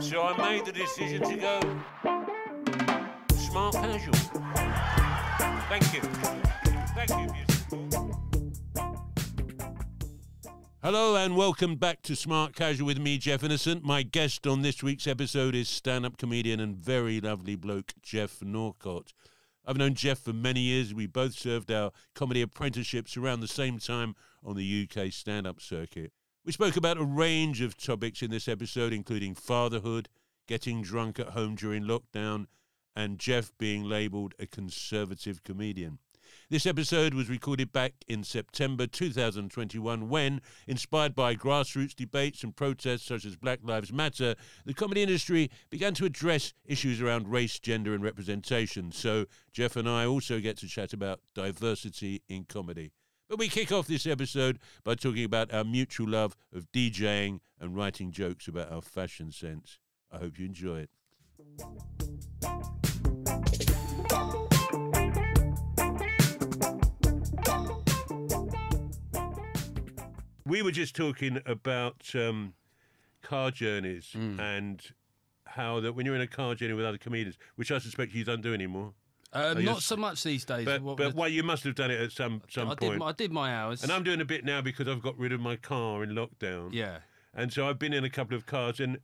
So I made the decision to go smart casual. Thank you. Thank you. Hello and welcome back to Smart Casual with me, Jeff Innocent. My guest on this week's episode is stand up comedian and very lovely bloke, Geoff Norcott. I've known Geoff for many years. We both served our comedy apprenticeships around the same time on the UK stand up circuit. We spoke about a range of topics in this episode, including fatherhood, getting drunk at home during lockdown, and Geoff being labelled a conservative comedian. This episode was recorded back in September 2021 when, inspired by grassroots debates and protests such as Black Lives Matter, the comedy industry began to address issues around race, gender, and representation. So, Geoff and I also get to chat about diversity in comedy. But we kick off this episode by talking about our mutual love of DJing and writing jokes about our fashion sense. I hope you enjoy it. We were just talking about um, car journeys Mm. and how that when you're in a car journey with other comedians, which I suspect you don't do anymore, Uh, not so much these days. but, What but was- well, you must have done it at some some I point. did. My, I did my hours. And I'm doing a bit now because I've got rid of my car in lockdown. yeah. And so I've been in a couple of cars, and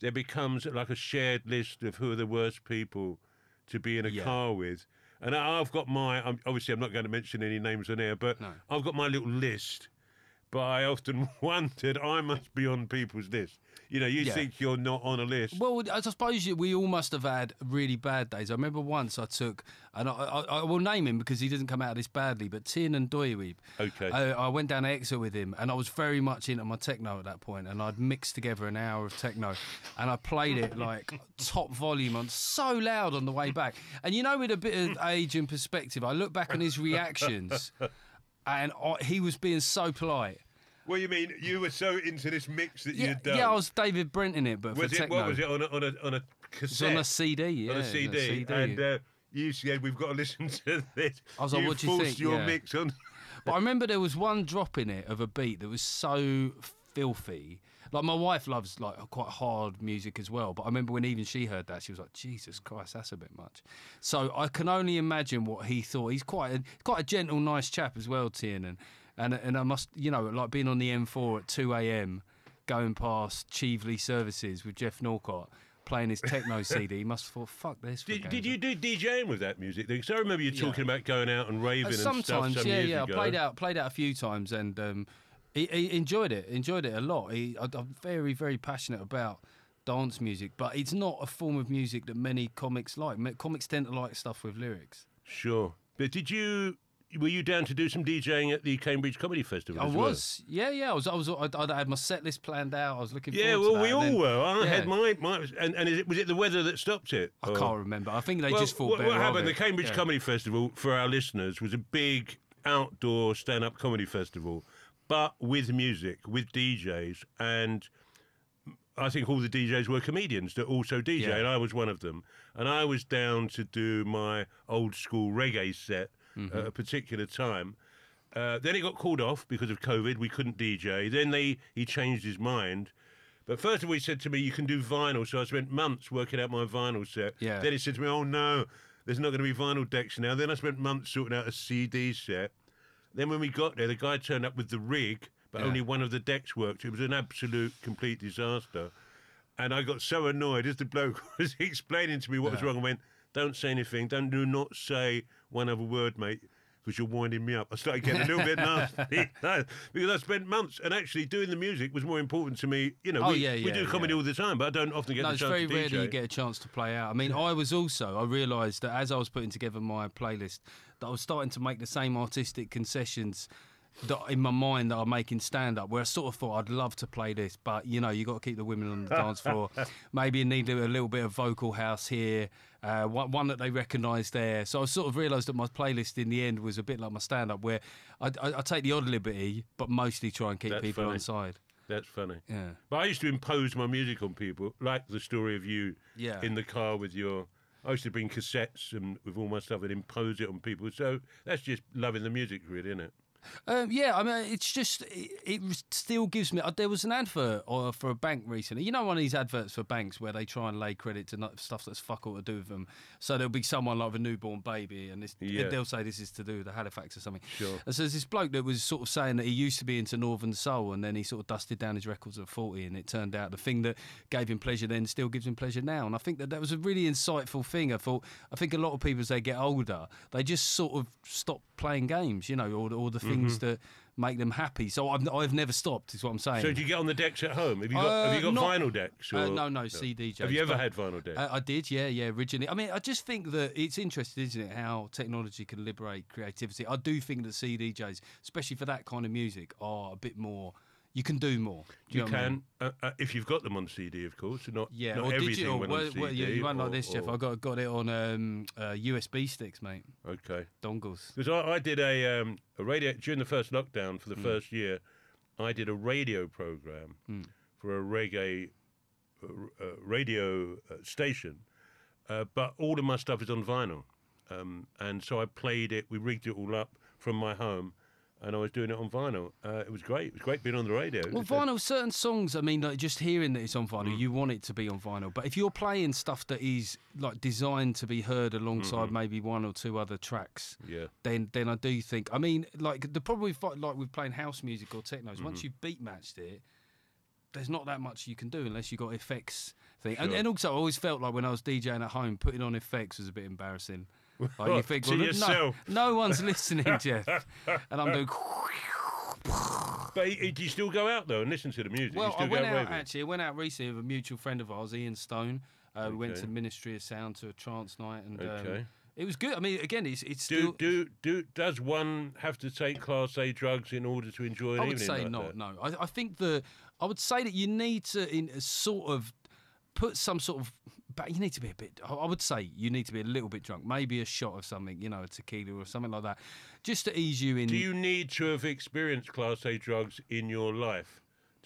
there becomes like a shared list of who are the worst people to be in a Yeah. car with. And I've got my, I'm, obviously, I'm not going to mention any names on air, but No. I've got my little list. But I often wondered, I must be on people's list. You know, you Yeah. think you're not on a list. Well, I suppose we all must have had really bad days. I remember once I took, and I, I, I will name him because he doesn't come out of this badly, but Tiernan Douieb. Okay. I, I went down to Exeter with him, and I was very much into my techno at that point, and I'd mixed together an hour of techno, and I played it like top volume on so loud on the way back. And you know, with a bit of age and perspective, I look back on his reactions, and I, he was being so polite. Well, you mean you were so into this mix that Yeah, you'd done? yeah, I was David Brent in it, but was for it, techno. what was it, on a, on a, on a cassette? on a CD, yeah. on a it's CD, and uh, you said we've got to listen to this. I was like, you what do you think? your Yeah. mix on. But I remember there was one drop in it of a beat that was so filthy. Like my wife loves like quite hard music as well. But I remember when even she heard that, she was like, "Jesus Christ, that's a bit much." So I can only imagine what he thought. He's quite a, quite a gentle, nice chap as well, Tiernan. And and I must, you know, like being on the M4 at 2 a.m. going past Chieveley Services with Geoff Norcott playing his techno CD. He must have thought, "Fuck this." Did, did you do DJing with that music? Because I remember you Yeah. talking about going out and raving Uh, and stuff sometimes, some yeah, yeah. ago. I played out, played out a few times, and um, he, he enjoyed it. Enjoyed it a lot. He, I, I'm very, very passionate about dance music, but it's not a form of music that many comics like. Comics tend to like stuff with lyrics. Sure, but did you? Were you down to do some DJing at the Cambridge Comedy Festival? I as well? was, yeah, yeah. I was, I was. I'd, I'd had my set list planned out. I was looking. Yeah, forward to well, we all then- were. I yeah. had my, my and, and is it, was it the weather that stopped it? I Or- can't remember. I think they Well, just thought what, what happened? The Cambridge Yeah. Comedy Festival for our listeners was a big outdoor stand-up comedy festival, but with music, with DJs, and I think all the DJs were comedians that also DJ, Yeah. and I was one of them. And I was down to do my old school reggae set Mm-hmm. at a particular time. Uh, then it got called off because of COVID. We couldn't DJ. Then they he changed his mind. But first of all, he said to me, "You can do vinyl." So I spent months working out my vinyl set. Yeah. Then he said to me, "Oh no, there's not going to be vinyl decks now." Then I spent months sorting out a CD set. Then when we got there, the guy turned up with the rig, but Yeah. only one of the decks worked. It was an absolute complete disaster. And I got so annoyed as the bloke was explaining to me what was wrong. I went, "Don't say anything. Don't do not say one other word, mate." Because you're winding me up. I started getting a little bit nasty No, because I spent months and actually doing the music was more important to me. You know, Oh, we, yeah, we do comedy yeah. all the time, but I don't often get no, it's very to rarely you get a chance to play out. I mean, I was also I realised that as I was putting together my playlist, that I was starting to make the same artistic concessions that in my mind that make in stand up, where I sort of thought I'd love to play this, but you know, you got to keep the women on the dance floor. Maybe you need a little bit of vocal house here, uh, one, one that they recognise there. So I sort of realised that my playlist in the end was a bit like my stand up, where I, I, I take the odd liberty, but mostly try and keep That's people funny. on side. That's funny. Yeah. But I used to impose my music on people, like the story of you Yeah. in the car with your. I used to bring cassettes and with all my stuff and impose it on people. So that's just loving the music, really, isn't it? Um, yeah, I mean, it's just it, it still gives me. Uh, there was an advert uh, for a bank recently. You know, one of these adverts for banks where they try and lay credit to not, stuff that's fuck all to do with them. So there'll be someone like a newborn baby, and this, Yeah. they'll say this is to do with the Halifax or something. Sure. And so there's this bloke that was sort of saying that he used to be into Northern Soul, and then he sort of dusted down his records at 40, and it turned out the thing that gave him pleasure then still gives him pleasure now. And I think that that was a really insightful thing. I thought, I think a lot of people as they get older, they just sort of stop playing games, you know, or, or the things Mm-hmm. that make them happy. So I've, I've never stopped, is what I'm saying. So do you get on the decks at home? Have you got, have you Uh, got not- vinyl decks? Uh, or- no, no, CD. Have you ever but- had vinyl decks? I, I did, yeah, yeah, originally. I mean, I just think that it's interesting, isn't it, how technology can liberate creativity. I do think that CDJs, especially for that kind of music, are a bit more. You can do more. Do you know what I mean? can, uh, uh, if you've got them on CD, of course. Not, Yeah, not or everything digital. went Well, on CD. well, you, you won't like this, Jeff. or- I got got it on um, uh, USB sticks, mate. Okay. Dongles. Because I, I did a um, a radio during the first lockdown for the Hmm. first year. I did a radio program Hmm. for a reggae uh, uh, radio uh, station, uh, but all of my stuff is on vinyl, um, and so I played it. We rigged it all up from my home, and I was doing it on vinyl. Uh, it was great. It was great being on the radio. Well, vinyl, certain songs, I mean, like just hearing that it's on Mm. vinyl, you want it to be on vinyl. But if you're playing stuff that is like designed to be heard alongside Mm-hmm. maybe one or two other tracks, Yeah. then then I do think. I mean, like the problem with like with playing house music or techno is Mm-hmm. once you've beat matched it, there's not that much you can do unless you got effects thing. And, and also, I always felt like when I was DJing at home, putting on effects was a bit embarrassing. Like you think, To well, no-. No, one's listening, Jeff, and I'm doing. But y- do you still go out though and listen to the music? Well, still I went go out actually. I went out recently with a mutual friend of ours, Ian Stone. Uh, We went Okay. to Ministry of Sound to a trance night, and um, Okay. it was good. I mean, again, it's it's Do, still. do do does one have to take class A drugs in order to enjoy an I would say like not. that? No, I, I think the I would say that you need to in a sort of put some sort of. But you need to be a bit. I I would say you need to be a little bit drunk, maybe a shot of something, you know, a tequila or something like that, just to ease you in. Do you need to have experienced class A drugs in your life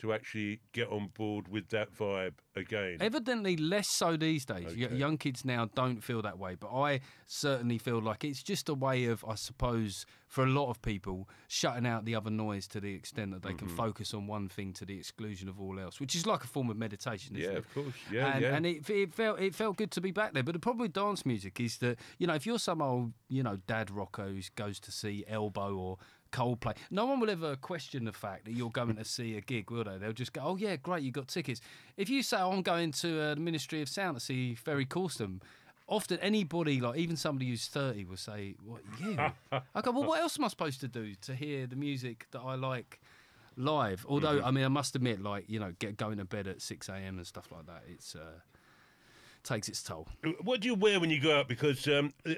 to actually get on board with that vibe again? Evidently, less so these days. Okay. Young kids now don't feel that way, but I certainly feel like it's just a way of, I suppose, for a lot of people, shutting out the other noise to the extent that they Mm-hmm. can focus on one thing to the exclusion of all else, which is like a form of meditation, isn't yeah, it? of course. Yeah, and, yeah. and it, it felt it felt good to be back there. But the problem with dance music is that you know if you're some old you know dad rocker who goes to see Elbow or Coldplay, no one will ever question the fact that you're going to see a gig, will they? They'll just go, "Oh yeah, great, you got tickets." If you say, oh, "I'm going to uh, the Ministry of Sound to see Ferry Corsten," often anybody, like even somebody who's 30, will say, "What you?" I go, "Well, what else am I supposed to do to hear the music that I like?" Live, although Mm-hmm. I mean, I must admit, like you know, get going to bed at six a.m. and stuff like that. It's uh, takes its toll. What do you wear when you go out? Because um, I,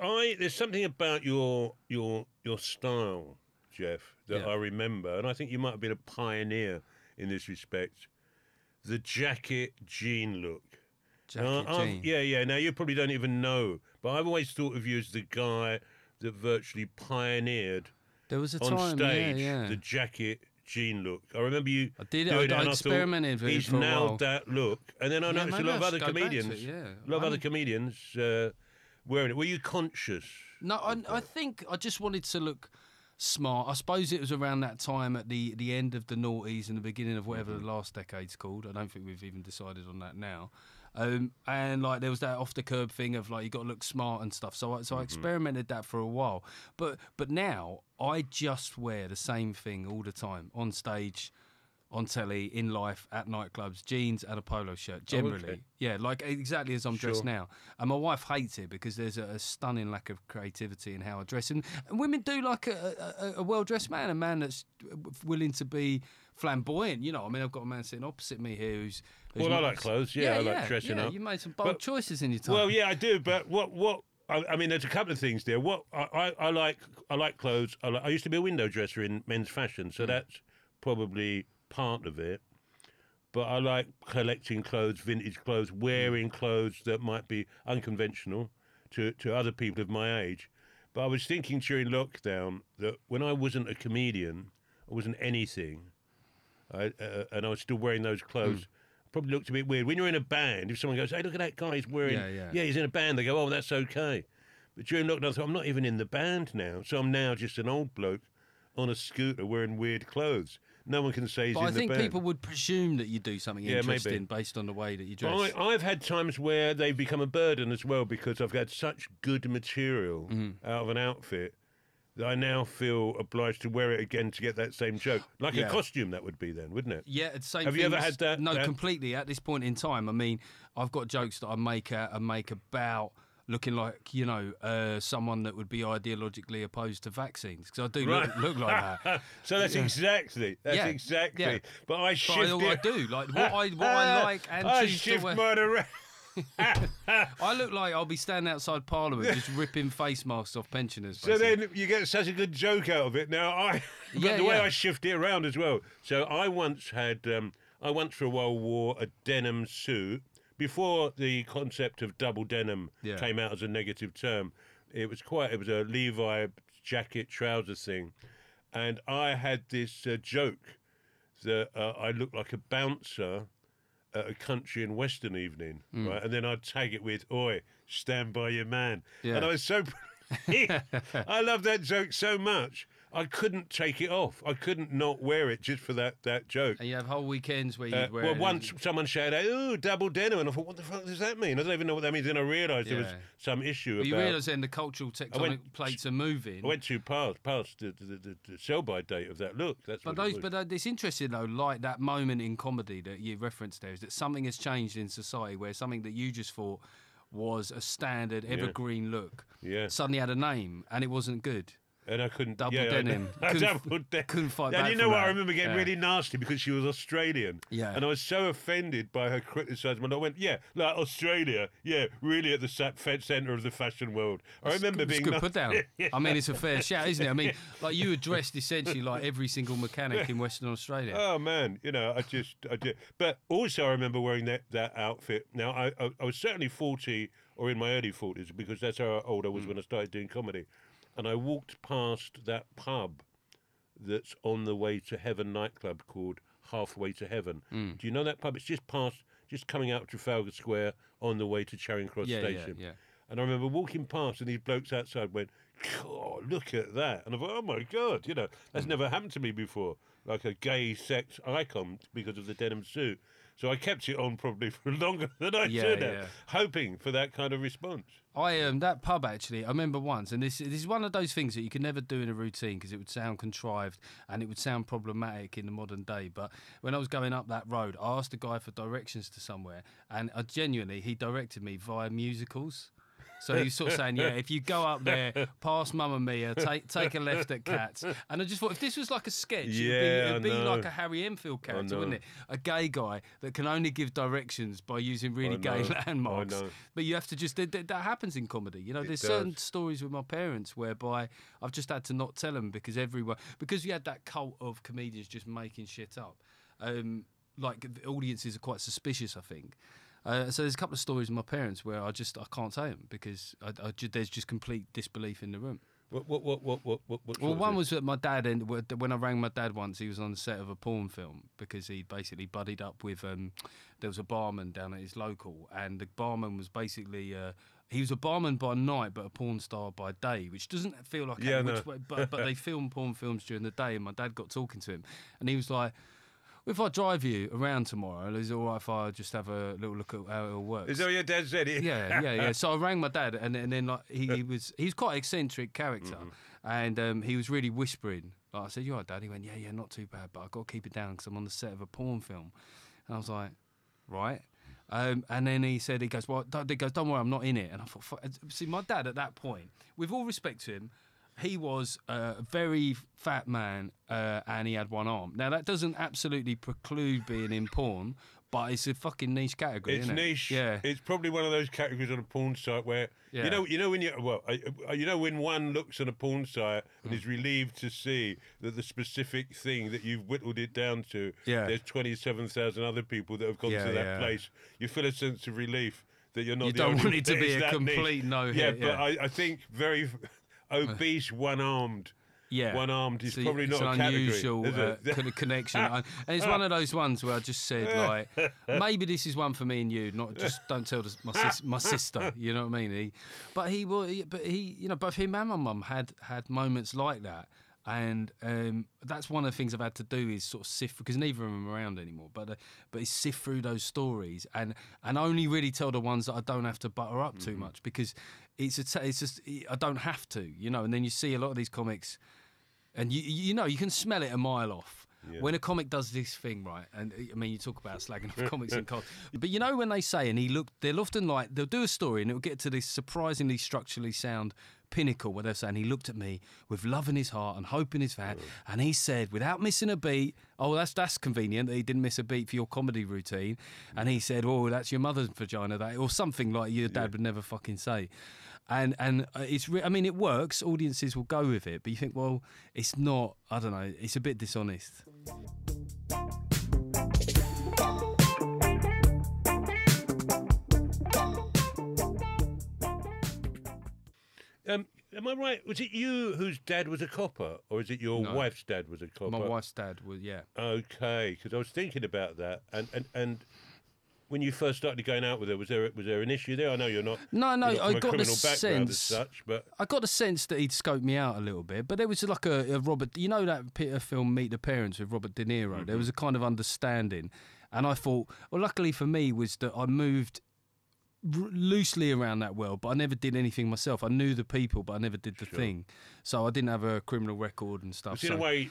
I there's something about your your your style, Geoff, that Yeah. I remember, and I think you might have been a pioneer in this respect. The jacket jean look. Jacket Now, jean. Yeah, yeah. Now you probably don't even know, but I've always thought of you as the guy that virtually pioneered There was a on time, stage yeah, yeah. the jacket jean look. I remember you. I did it. I- it, I experimented with it He's for a nailed while." that look, and then I Yeah, noticed a lot of other should go back to it, comedians. yeah. A lot of other comedians uh, wearing it. Were you conscious? No, I, I think I just wanted to look smart. I suppose it was around that time at the, the end of the noughties and the beginning of whatever Mm-hmm. the last decade's called. I don't think we've even decided on that now. Um, and like there was that off the curb thing of like you got to look smart and stuff. So I, so I Mm-hmm. experimented that for a while. But but now I just wear the same thing all the time on stage. On telly, in life, at nightclubs, jeans and a polo shirt. Generally, Oh, okay. yeah, like exactly as I'm dressed now. And my wife hates it because there's a, a stunning lack of creativity in how I dress. And, and women do like a, a, a well dressed man, a man that's willing to be flamboyant. You know, I mean, I've got a man sitting opposite me here who's. who's Well, I like clothes. Yeah, I like dressing yeah, up. You made some bold But- choices in your time. Well, yeah, I do. But what what? I, I mean, there's a couple of things there. What I, I, I like, I like clothes. I, like, I used to be a window dresser in men's fashion, so that's probably part of it. But I like collecting clothes, vintage clothes, Hmm. wearing clothes that might be unconventional to, to other people of my age. But I was thinking during lockdown that when I wasn't a comedian, I wasn't anything, I, uh, and I was still wearing those clothes. Probably looked a bit weird. When you're in a band, if someone goes, "Hey, look at that guy, he's wearing," Yeah, yeah. yeah he's in a band. They go, "Oh, that's okay." But during lockdown, I thought, I'm not even in the band now, so I'm now just an old bloke on a scooter wearing weird clothes. No one can say he's But in I the think band. people would presume that you do something Yeah, maybe. interesting based on the way that you dress. I, I've had times where they've become a burden as well because I've had such good material Mm-hmm. out of an outfit I now feel obliged to wear it again to get that same joke. Like Yeah. a costume, that would be then, wouldn't it? Yeah, it's same Have you ever had that- No, that- completely. At this point in time, I mean, I've got jokes that I make out and make about looking like you know uh, someone that would be ideologically opposed to vaccines because I do look, Right. look like that. So that's exactly, that's Yeah, exactly. yeah. But I But shift I, I it. do like what I what I like and I shift mine around. I look like I'll be standing outside Parliament just ripping face masks off pensioners. So basically. then you get such a good joke out of it. Now I, but Yeah, the way yeah. I shift it around as well. So I once had, um, I once for a while wore a denim suit before the concept of double denim Yeah. came out as a negative term. It was quite, it was a Levi jacket trouser thing, and I had this uh, joke that uh, I looked like a bouncer a country and western evening, Hmm. right? And then I'd tag it with "Oi, stand by your man," Yeah. and I was so. I love that joke so much. I couldn't take it off. I couldn't not wear it just for that that joke. and you have whole weekends where you Uh, wear. well, it once someone shouted, "Ooh, double denim," and I thought, "What the fuck does that mean?" I don't even know what that means. Then I realised there was some issue But you about. realise then the cultural tectonic plates are moving. I went to past past the, the, the, the sell-by date of that look. That's But what it those, but uh, it's interesting though, like that moment in comedy that you referenced there, is that something has changed in society where something that you just thought was a standard evergreen look Yeah. suddenly had a name and it wasn't good. And I couldn't Double yeah, I denim. Couldn't- double denim. couldn't fight And you know what? that. I remember getting Yeah. really nasty because she was Australian. Yeah. And I was so offended by her criticism. And I went, yeah, like Australia, yeah, really at the centre of the fashion world. I remember It's being good put down. I mean, it's a fair shout, isn't it? I mean, like you were dressed essentially like every single mechanic in Western Australia. Oh man, you know, I just, I did. But also, I remember wearing that that outfit. Now, I, I, I was certainly forty or in my early forties because that's how old I was mm. when I started doing comedy. And I walked past that pub that's on the way to Heaven nightclub called Halfway to Heaven. Hmm. Do you know that pub? It's just past, just coming out of Trafalgar Square on the way to Charing Cross Yeah, yeah, Station. yeah. And I remember walking past, and these blokes outside went, God, look at that. And I thought, oh my God, you know, that's never happened to me before. Like a gay sex icon because of the denim suit. So I kept it on probably for longer than I Yeah, should have, yeah. hoping for that kind of response. I um that pub actually. I remember once, and this this is one of those things that you can never do in a routine because it would sound contrived and it would sound problematic in the modern day. But when I was going up that road, I asked a guy for directions to somewhere, and I genuinely he directed me via musicals. So he was sort of saying, yeah, if you go up there, past Mamma Mia, take take a left at Cats, and I just thought if this was like a sketch, it'd be, it'd be like a Harry Enfield character, wouldn't it? A gay guy that can only give directions by using really gay landmarks. But you have to just that, that happens in comedy. You know, It there's certain stories with my parents whereby I've just had to not tell them because everyone because you had that cult of comedians just making shit up. Um, like the audiences are quite suspicious, I think. Uh, so there's a couple of stories with my parents where I just I can't say them because I, I ju- there's just complete disbelief in the room. What, what, what, what, what, what, what Well, one was that my dad, and when I rang my dad once, he was on the set of a porn film because he basically buddied up with. Um, there was a barman down at his local, and the barman was basically. Uh, he was a barman by night, but a porn star by day, which doesn't feel like Yeah, which no. way, but but they film porn films during the day. And my dad got talking to him, and he was like, "If I drive you around tomorrow, is it all right if I just have a little look at how it all works?" Is that what your dad said? yeah, yeah, yeah. So I rang my dad, and, and then like he, he was he's quite an eccentric character, and um, he was really whispering. Like I said, "You all right, Dad?" He went, "Yeah, yeah, not too bad, but I've got to keep it down because I'm on the set of a porn film." And I was like, "Right." Um, and then he said, "He goes, well, he goes, don't worry, I'm not in it." And I thought, "Fuck." "See, my dad at that point, with all respect to him." He was a very fat man uh, and he had one arm. Now, that doesn't absolutely preclude being in porn, but it's a fucking niche category. It's isn't it? niche. Yeah. It's probably one of those categories on a porn site where Yeah. you know, you know when you well, you know when one looks on a porn site and is relieved to see that the specific thing that you've whittled it down to, Yeah. there's twenty-seven thousand other people that have gone Yeah, to that yeah. place. You feel a sense of relief that you're not. You don't want it to be a niche. complete no-hit, Yeah, but. I, I think very obese, one-armed. Yeah, One-armed is So probably it's not an a category, unusual uh, it? kind of connection, and it's one of those ones where I just said like, maybe this is one for me and you, not just don't tell this, my sis, my sister. You know what I mean? He, but he will, but he, you know, both him and my mum had had moments like that. and um, that's one of the things I've had to do is sort of sift because neither of them are around anymore. But uh, but is sift through those stories and and only really tell the ones that I don't have to butter up too much because it's a t- it's just I don't have to, you know. And then you see a lot of these comics, and you you know you can smell it a mile off. When a comic does this thing, right, and I mean, you talk about slagging off comics and cons, but you know when they say, and he looked, they'll often like they'll do a story and it'll get to this surprisingly structurally sound pinnacle where they're saying he looked at me with love in his heart and hope in his heart, and he said without missing a beat, oh that's that's convenient that he didn't miss a beat for your comedy routine, and he said, oh that's your mother's vagina, that or something like your dad would never fucking say. And and uh, it's re- I mean it works. Audiences will go with it, but you think, well, it's not. I don't know. It's a bit dishonest. Am I right? Was it you whose dad was a copper, or is it your No. wife's dad was a copper? My wife's dad was yeah. Okay, because I was thinking about that, and and and when you first started going out with her, was there was there an issue there? I know you're not. No, no, not I got the sense. such, but I got the sense that he'd scoped me out a little bit, but there was like a, a Robert. You know that Peter film Meet the Parents with Robert De Niro. Mm-hmm. There was a kind of understanding, and I thought, well, luckily for me was that I moved loosely around that world, but I never did anything myself. I knew the people, but I never did the thing. So I didn't have a criminal record and stuff. in so- a way,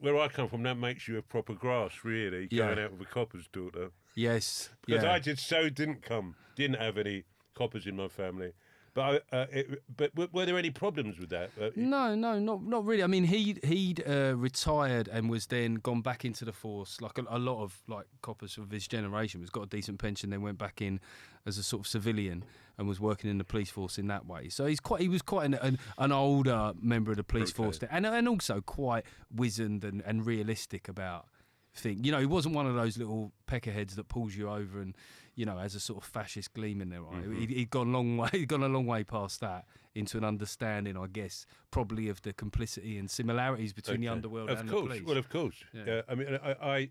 where I come from, that makes you a proper grass, really, Yeah. going out with a copper's daughter. yes, Because yeah. I just so didn't come, didn't have any coppers in my family. But uh, it, but were there any problems with that? Uh, No, no, not not really. I mean, he he'd uh, retired and was then gone back into the force. Like a, a lot of like coppers of his generation was got a decent pension, then went back in as a sort of civilian and was working in the police force in that way. So he's quite he was quite an an, an older member of the police Okay. force, and and also quite wizened and, and realistic about thing. You know, he wasn't one of those little peckerheads that pulls you over and you know has a sort of fascist gleam in their eye. Mm-hmm. He'd, he'd gone a long way. He'd gone a long way past that into an understanding, I guess, probably of the complicity and similarities between the underworld of and course. the police. Well, of course. Yeah. Yeah. I mean, I, I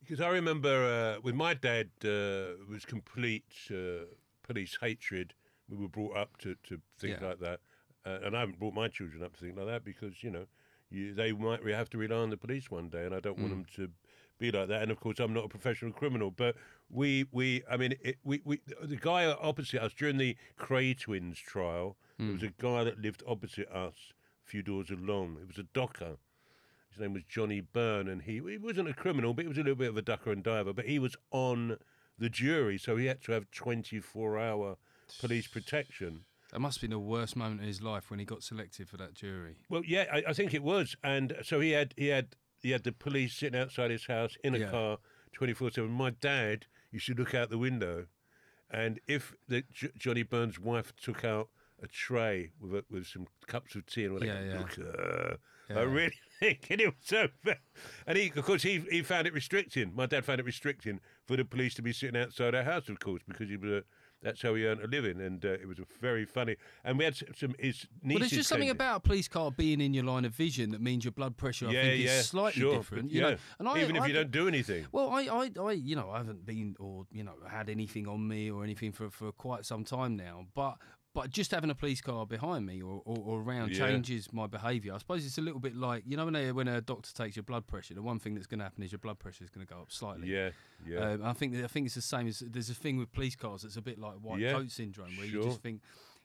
because I remember uh, with my dad uh, was complete uh, police hatred. We were brought up to, to think Yeah. like that, uh, and I haven't brought my children up to think like that because you know you, they might have to rely on the police one day, and I don't want Mm. them to be like that. And of course, I'm not a professional criminal, but we we I mean it, we we the guy opposite us during the Kray twins trial, there Mm. was a guy that lived opposite us, a few doors along. It was a docker. His name was Johnny Byrne, and he he wasn't a criminal, but he was a little bit of a ducker and diver. But he was on the jury, so he had to have 24 hour police protection. that must have been the worst moment in his life when he got selected for that jury. Well, yeah, I, I think it was, and so he had he had he had the police sitting outside his house in a Yeah. car 24 seven. My dad used to look out the window, and if the J- Johnny Burns' wife took out a tray with a, with some cups of tea and all that, Yeah, yeah. look, uh, Yeah. I really think it was so bad. And he, of course, he he found it restricting. My dad found it restricting for the police to be sitting outside our house, of course, because he was a, that's how he earned a living, and uh, it was very funny. And we had some his nieces. Well, there's just something about a police car being in your line of vision that means your blood pressure, I yeah, think, yeah, is slightly sure, different. You yeah. know, and I, even if I you don't do anything. Well, I, I, I, you know, I haven't been or you know had anything on me or anything for, for quite some time now. But but just having a police car behind me or, or, or around Yeah. changes my behaviour. I suppose it's a little bit like you know when a, when a doctor takes your blood pressure, the one thing that's going to happen is your blood pressure is going to go up slightly. Yeah, yeah. Um, I think that- I think it's the same as there's a thing with police cars that's a bit like white Yeah, coat syndrome, where you just think,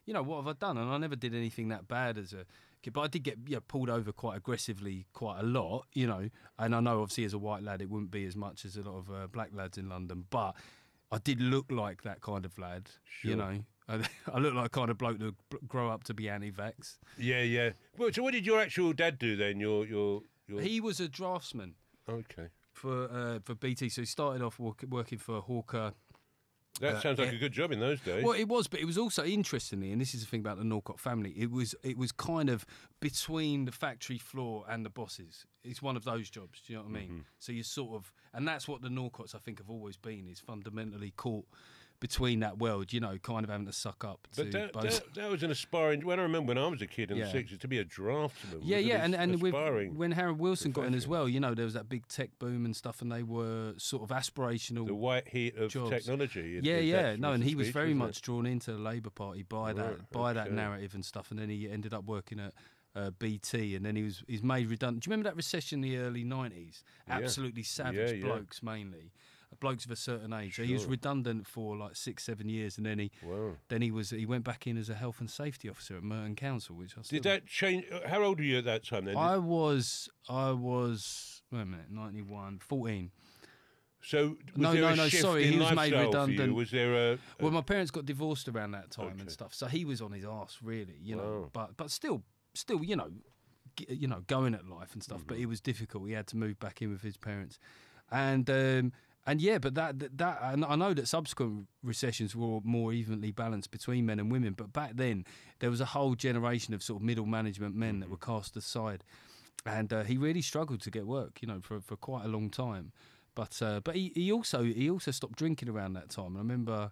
you know, what have I done? And I never did anything that bad as a kid, but I did get pulled over quite aggressively, quite a lot, you know. And I know obviously as a white lad, it wouldn't be as much as a lot of uh, black lads in London, but I did look like that kind of lad, you know. I, look like kind of bloke to grow up to be anti-vax. yeah, yeah. Well, so what did your actual dad do then? Your your your. He was a draftsman. okay. For uh, for BT, so he started off work, working for Hawker That Uh, sounds like yeah. a good job in those days. Well, it was, but it was also interestingly, and this is the thing about the Norcott family. It was it was kind of between the factory floor and the bosses. It's one of those jobs. Do you know what I mean? Mm-hmm. So you sort of, and that's what the Norcotts I think have always been is fundamentally caught between that world. You know, kind of having to suck up to but that, both. that, that was an aspiring. When I remember when I was a kid in Yeah. the sixties, to be a draftsman. yeah, yeah, an and and with, when Harold Wilson got in as well, you know, there was that big tech boom and stuff, and they were sort of aspirational. the white heat of jobs. technology. Yeah, yeah, no, and he was speech, very wasn't it? much drawn into the Labour Party by that Right, by that narrative and stuff, and then he ended up working at uh, BT, and then he was he's made redundant. Do you remember that recession in the early nineties? Yeah. Absolutely savage Yeah, yeah. blokes mainly, blokes of a certain age. So he was redundant for like six, seven years, and then he Wow. then he was he went back in as a health and safety officer at Merton Council, which I Did that change? How old were you at that time then? I was I was wait a minute 91, 14. so was No, there no, a no, sorry, he was made lifestyle for you? redundant. Was there a? Well, my parents got divorced around that time Okay. and stuff, so he was on his arse really, you know. Wow. But but still, still, you know, you know, going at life and stuff. But Mm-hmm. it was difficult. He had to move back in with his parents, and um, and yeah, but that that, I know that subsequent recessions were more evenly balanced between men and women. But back then, there was a whole generation of sort of middle management men that were Mm-hmm. cast aside, and uh, he really struggled to get work, you know, for for quite a long time. But uh, but he, he also he also stopped drinking around that time. And I remember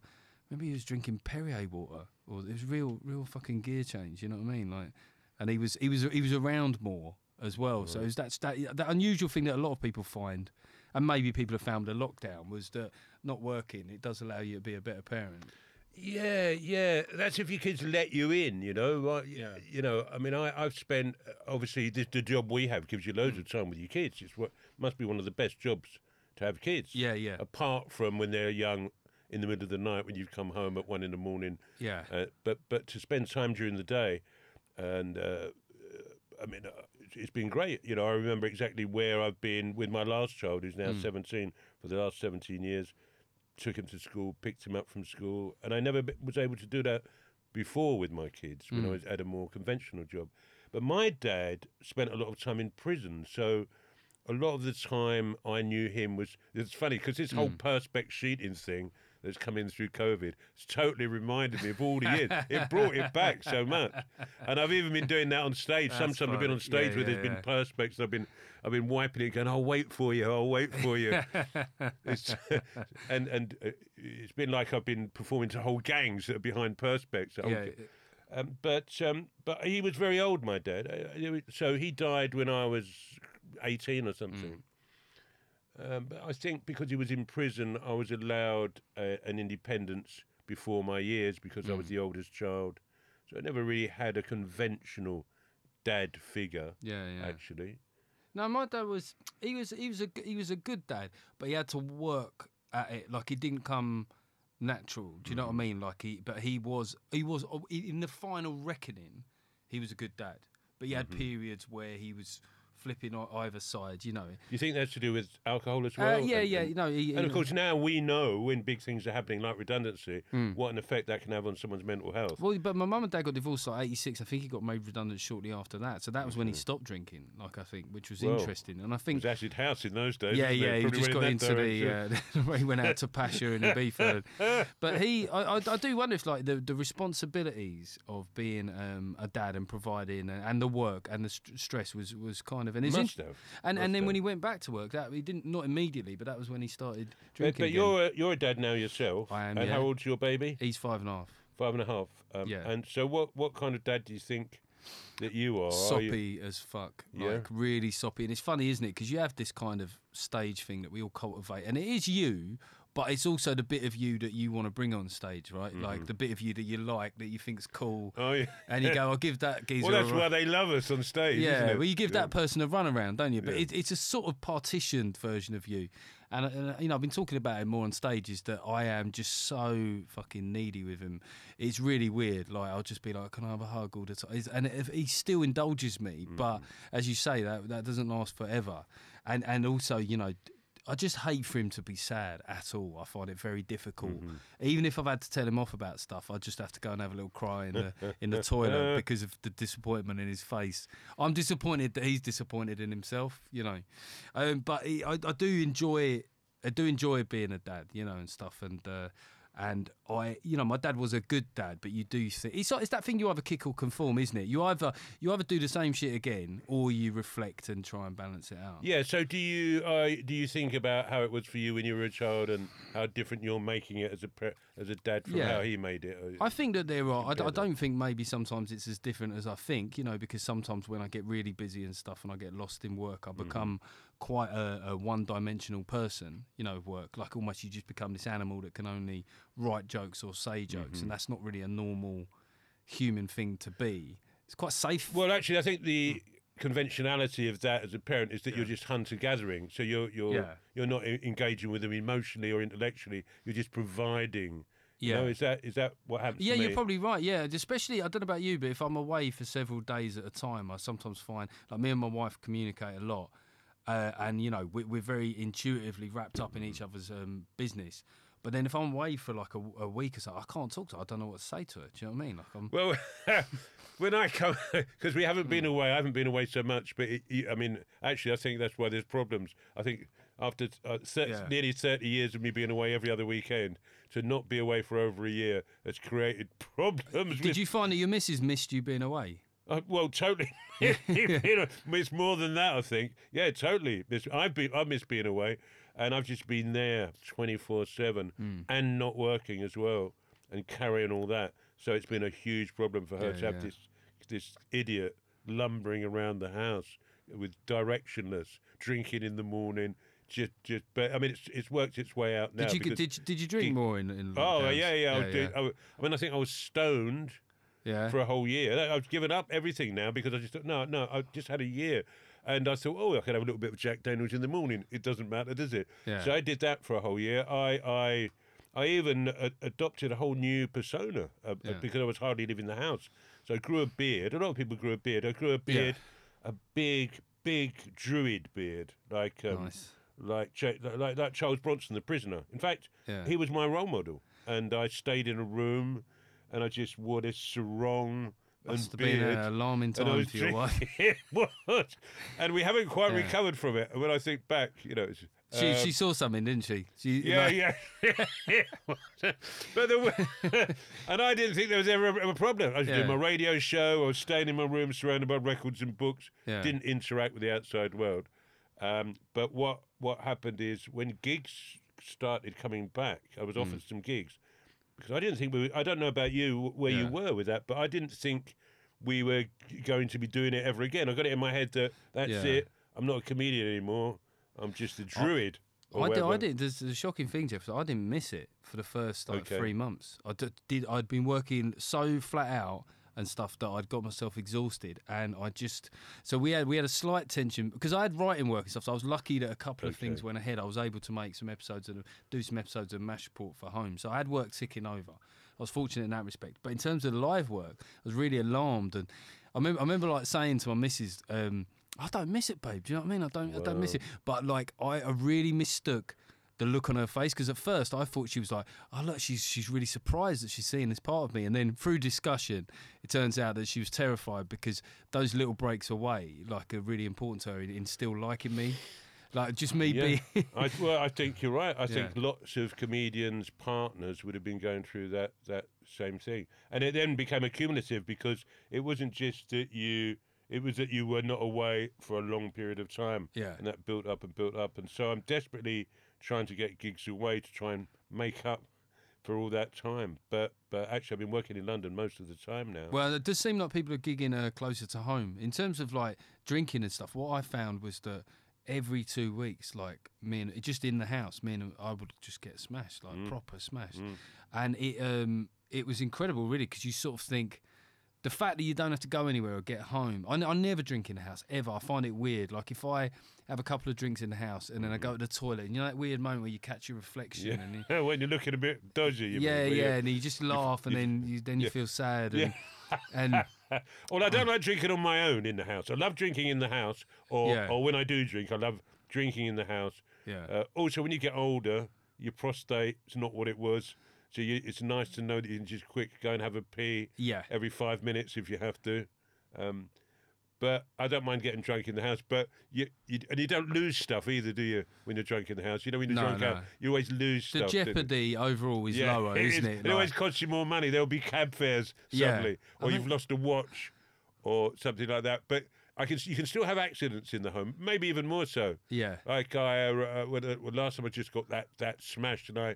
remember he was drinking Perrier water, or it was real real fucking gear change. You know what I mean? Like, and he was he was he was around more as well. So it was that, that that unusual thing that a lot of people find, and maybe people have found the lockdown was that not working. It does allow you to be a better parent. Yeah, yeah. That's if your kids let you in, you know. Right? Yeah. You know, I mean, I, I've spent obviously the, the job we have gives you loads Mm. of time with your kids. It's what must be one of the best jobs to have kids. Yeah, yeah, Apart from when they're young, in the middle of the night when you've come home at one in the morning. yeah. Uh, but but to spend time during the day, and uh, I mean, uh, it's- it's been great. You know, I remember exactly where I've been with my last child, who's now hmm. 17 for the last 17 years. Took him to school, picked him up from school, and I never was able to do that before with my kids when I hmm. was at a more conventional job. But my dad spent a lot of time in prison, so a lot of the time I knew him was. It's funny because this whole hmm. perspex sheeting thing that's come in through COVID it's totally reminded me of all the years. it brought it back so much, and I've even been doing that on stage. That's Sometimes I've been on stage Yeah, where yeah, there's been yeah. perspex, and I've been I've been wiping it, going, "I'll wait for you, I'll wait for you," it's, and and uh, it's been like I've been performing to whole gangs that are behind perspex. Yeah, um, but um, but he was very old, my dad. Uh, uh, So he died when I was eighteen or something. Um, but I think because he was in prison, I was allowed uh, an independence before my years because I was the oldest child. So I never really had a conventional dad figure. yeah, yeah. Actually, No, my dad was he was he was a he was a good dad, but he had to work at it. Like he didn't come natural. Do you know what I mean? Like he, but he was he was in the final reckoning. He was a good dad, but he had periods where he was flipping on either side. You know. you think that's to do with alcohol as Uh, well? yeah, And- yeah. and- You know. He, And of course, now we know when big things are happening, like redundancy, Hmm. what an effect that can have on someone's mental health. Well, but my mum and dad got divorced at 86. I think he got made redundant shortly after that. So that was when he stopped drinking, like I think, which was Mm-hmm. Interesting. And I think. It was acid house in those days. Yeah, yeah, he just got in into the. Uh, he went out to Pacha and Ibiza. But he, I, I, I do wonder if like the, the responsibilities of being um, a dad and providing and, and the work and the st- stress was, was kind of and it's Must have. and Must and then when he went back to work, that he didn't not immediately, but that was when he started drinking. but again. you're a, you're a dad now yourself. I am, And yeah. how old's your baby? he's five and a half. Five and a half. Um, Yeah. And so, what what kind of dad do you think that you are? Are you- soppy as fuck. Yeah. Like really soppy. And it's funny, isn't it? Because you have this kind of stage thing that we all cultivate, and it is you. But it's also the bit of you that you want to bring on stage, right? Mm-hmm. Like the bit of you that you like, that you think's cool, Oh yeah. and you go, "I'll give that geezer." Well, that's why they love us on stage. isn't Yeah, it? well, you give Yeah. that person a run around, don't you? But Yeah. it, it's a sort of partitioned version of you. And, and, you know, I've been talking about it more on stage. Is that I am just so fucking needy with him. It's really weird. Like I'll just be like, "Can I have a hug all the time?" And if he still indulges me, Mm-hmm. but as you say, that that doesn't last forever. And and also, you know. I just hate for him to be sad at all. I find it very difficult. Mm-hmm. Even if I've had to tell him off about stuff, I just have to go and have a little cry in the in the toilet because of the disappointment in his face. I'm disappointed that he's disappointed in himself, you know. Um, but he, I, I do enjoy I do enjoy being a dad, you know, and stuff. And uh, and I, you know, my dad was a good dad, but you do think it's it's that thing you either kick or conform, isn't it? You either you either do the same shit again, or you reflect and try and balance it out. Yeah. So, do you uh, do you think about how it was for you when you were a child and how different you're making it as a pre- as a dad from Yeah. how he made it? I think that there are. I, d- I don't think maybe sometimes it's as different as I think, you know, because sometimes when I get really busy and stuff and I get lost in work, I become quite a, a one dimensional person, you know, of work. Like almost you just become this animal that can only write jokes or say jokes, and mm-hmm. that's not really a normal human thing to be. it's quite safe. Well, actually, I think the mm. conventionality of that as a parent is that you're just hunter gathering. So you're you're Yeah. you're not engaging with them emotionally or intellectually. You're just providing. You Yeah. know, is that is that what happens? Yeah, you're probably right. Yeah, especially I don't know about you, but if I'm away for several days at a time, I sometimes find like me and my wife communicate a lot, uh, and you know we, we're very intuitively wrapped up in each other's um, business. But then if I'm away for like a, a week or so, I can't talk to her. I don't know what to say to her. Do you know what I mean? Like I'm. Well, when I come, because we haven't been away, I haven't been away so much. But it, I mean, actually, I think that's why there's problems. I think after uh, thir- Yeah. nearly 30 years of me being away every other weekend, to not be away for over a year has created problems. Did with, you find that your missus missed you being away? Uh, well, totally. you know, it's more than that. I think. Yeah, totally. I've been. I miss being away, and I've just been there twenty four seven Hmm. and not working as well, and carrying all that. So it's been a huge problem for her Yeah, to have yeah. this this idiot lumbering around the house with directionless, drinking in the morning. Just, just. But I mean, it's it's worked its way out now. Did you did you, did you drink more in? in Oh lockdowns? yeah, yeah. I, yeah, doing, I, I mean, I think I was stoned yeah. for a whole year. I've given up everything now because I just thought, no, no, I just had a year. And I thought, oh, I could have a little bit of Jack Daniels in the morning. It doesn't matter, does it? Yeah. So I did that for a whole year. I, I, I even uh, adopted a whole new persona uh, uh, Yeah. because I was hardly leaving the house. So I grew a beard. A lot of people grew a beard. I grew a beard, a big, big druid beard, like um, Nice. like like like Charles Bronson, the prisoner. In fact, Yeah. he was my role model, and I stayed in a room, and I just wore this sarong Must have and been beard. an alarming time for your wife. it was, and we haven't quite Yeah. recovered from it. And when I think back, you know, it's, She um, she saw something, didn't she? she yeah, like- yeah, but there were, and I didn't think there was ever a, a problem. I was doing my radio show. I was staying in my room, surrounded by records and books. Yeah. Didn't interact with the outside world. Um, but what what happened is when gigs started coming back, I was offered some gigs because I didn't think we. Were, I don't know about you where you were with that, but I didn't think we were going to be doing it ever again. I got it in my head that that's Yeah. it. I'm not a comedian anymore. I'm just a druid. or I did. I did. There's a shocking thing, Jeff. I didn't miss it for the first like Okay. three months. I d- did. I'd been working so flat out and stuff that I'd got myself exhausted, and I just. So we had we had a slight tension because I had writing work and stuff. So I was lucky that a couple of things went ahead. I was able to make some episodes and do some episodes of Mash Report for home. So I had work ticking over. I was fortunate in that respect. But in terms of the live work, I was really alarmed, and I remember I remember like saying to my missus. Um, I don't miss it, babe. Do you know what I mean? I don't, I don't miss it. But like, I, I really mistook the look on her face because at first I thought she was like, "Oh look, she's she's really surprised that she's seeing this part of me." And then through discussion, it turns out that she was terrified because those little breaks away like are really important to her in, in still liking me. Like just me Yeah. being, I, well, I think you're right. I think lots of comedians' partners would have been going through that that same thing, and it then became accumulative because it wasn't just that you. It was that you were not away for a long period of time, Yeah. and that built up and built up. And so I'm desperately trying to get gigs away to try and make up for all that time. But but actually, I've been working in London most of the time now. Well, it does seem like people are gigging uh, closer to home. In terms of like drinking and stuff, what I found was that every two weeks, like me and just in the house, me and I would just get smashed, like proper smashed, and it um it was incredible, really, because you sort of think. The fact that you don't have to go anywhere or get home. I, n- I never drink in the house ever. I find it weird. Like if I have a couple of drinks in the house and then I go to the toilet, and you know that weird moment where you catch your reflection and you, yeah, when you're looking a bit dodgy. You yeah, mean, yeah, and you just laugh, and then you then you yeah. feel sad, Yeah. and, and Well, I don't like drinking on my own in the house. I love drinking in the house, or Yeah. or when I do drink, I love drinking in the house. Yeah. Uh, also, when you get older, your prostate's not what it was, so you, it's nice to know that you can just quick go and have a pee. Yeah. Every five minutes if you have to. Um, but I don't mind getting drunk in the house. But you, you and you don't lose stuff either, do you? When you're drunk in the house, you know when you're No, drunk out, you always lose The stuff. don't jeopardy overall is lower, it isn't is. it? It always costs you more money. There'll be cab fares suddenly, I or think- you've lost a watch, or something like that. But I can, you can still have accidents in the home, maybe even more so. yeah. Like I, uh, when, uh, last time I just got that that smashed, and I,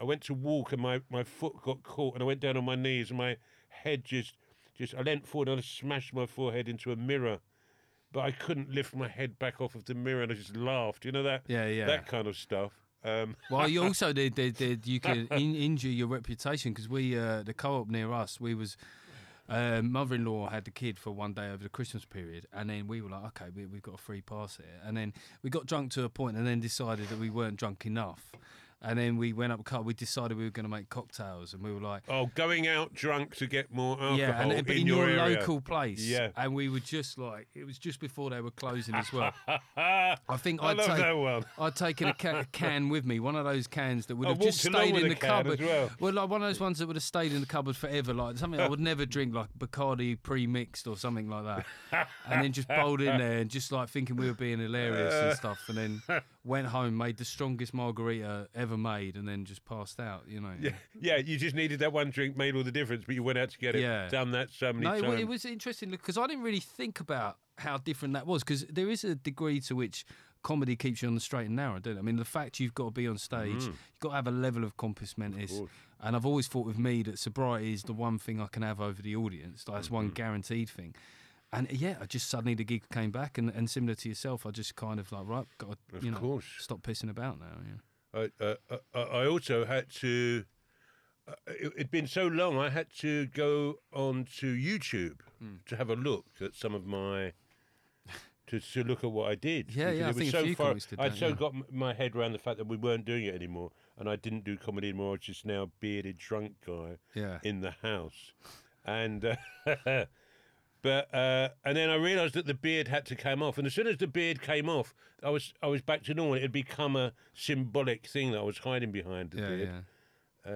I went to walk and my, my foot got caught, and I went down on my knees, and my head just, just I leant forward and I smashed my forehead into a mirror. But I couldn't lift my head back off of the mirror, and I just laughed. You know that, Yeah, yeah. that kind of stuff. Um, Well, you also did, did, did you can in, injure your reputation because we uh, the co-op near us we was um, mother-in-law had the kid for one day over the Christmas period, and then we were like, okay, we, we've got a free pass here, and then we got drunk to a point, and then decided that we weren't drunk enough. And then we went up. We decided we were going to make cocktails, and we were like, Oh, going out drunk to get more alcohol yeah, and, but in, in, your, your, local place. Yeah. And we were just like, it was just before they were closing as well. I I think I'd, love take. I'd taken a ca- can with me, one of those cans that would have just stayed in the cupboard. as well. like one of those ones that would have stayed in the cupboard forever, like something I would never drink, like Bacardi pre-mixed or something like that. and then just bowled in there and just like thinking we were being hilarious and stuff, and then went home, made the strongest margarita ever made, and then just passed out. You know. Yeah, yeah, you just needed that one drink made all the difference, but you went out to get it. Yeah. Done that so many No, times. it was interesting because I didn't really think about how different that was because there is a degree to which comedy keeps you on the straight and narrow, don't it? I mean, the fact you've got to be on stage, you've got to have a level of compos mentis. Mm. course. And I've always thought with me that sobriety is the one thing I can have over the audience. Like, That's Mm-hmm. one guaranteed thing. And yeah, I just suddenly the gig came back, and, and similar to yourself, I just kind of like right, got to you know course. stop pissing about now. Yeah. I, uh, I also had to. Uh, it, it'd been so long. I had to go on to YouTube Hmm. to have a look at some of my. To, to look at what I did. Yeah, yeah, I it was think so far. did I'd that, so yeah. got m- my head around the fact that we weren't doing it anymore, and I didn't do comedy anymore. I was just now a bearded drunk guy Yeah. in the house, and uh, but uh, and then I realised that the beard had to come off, and as soon as the beard came off, I was I was back to normal. It had become a symbolic thing that I was hiding behind the Yeah, beard. yeah.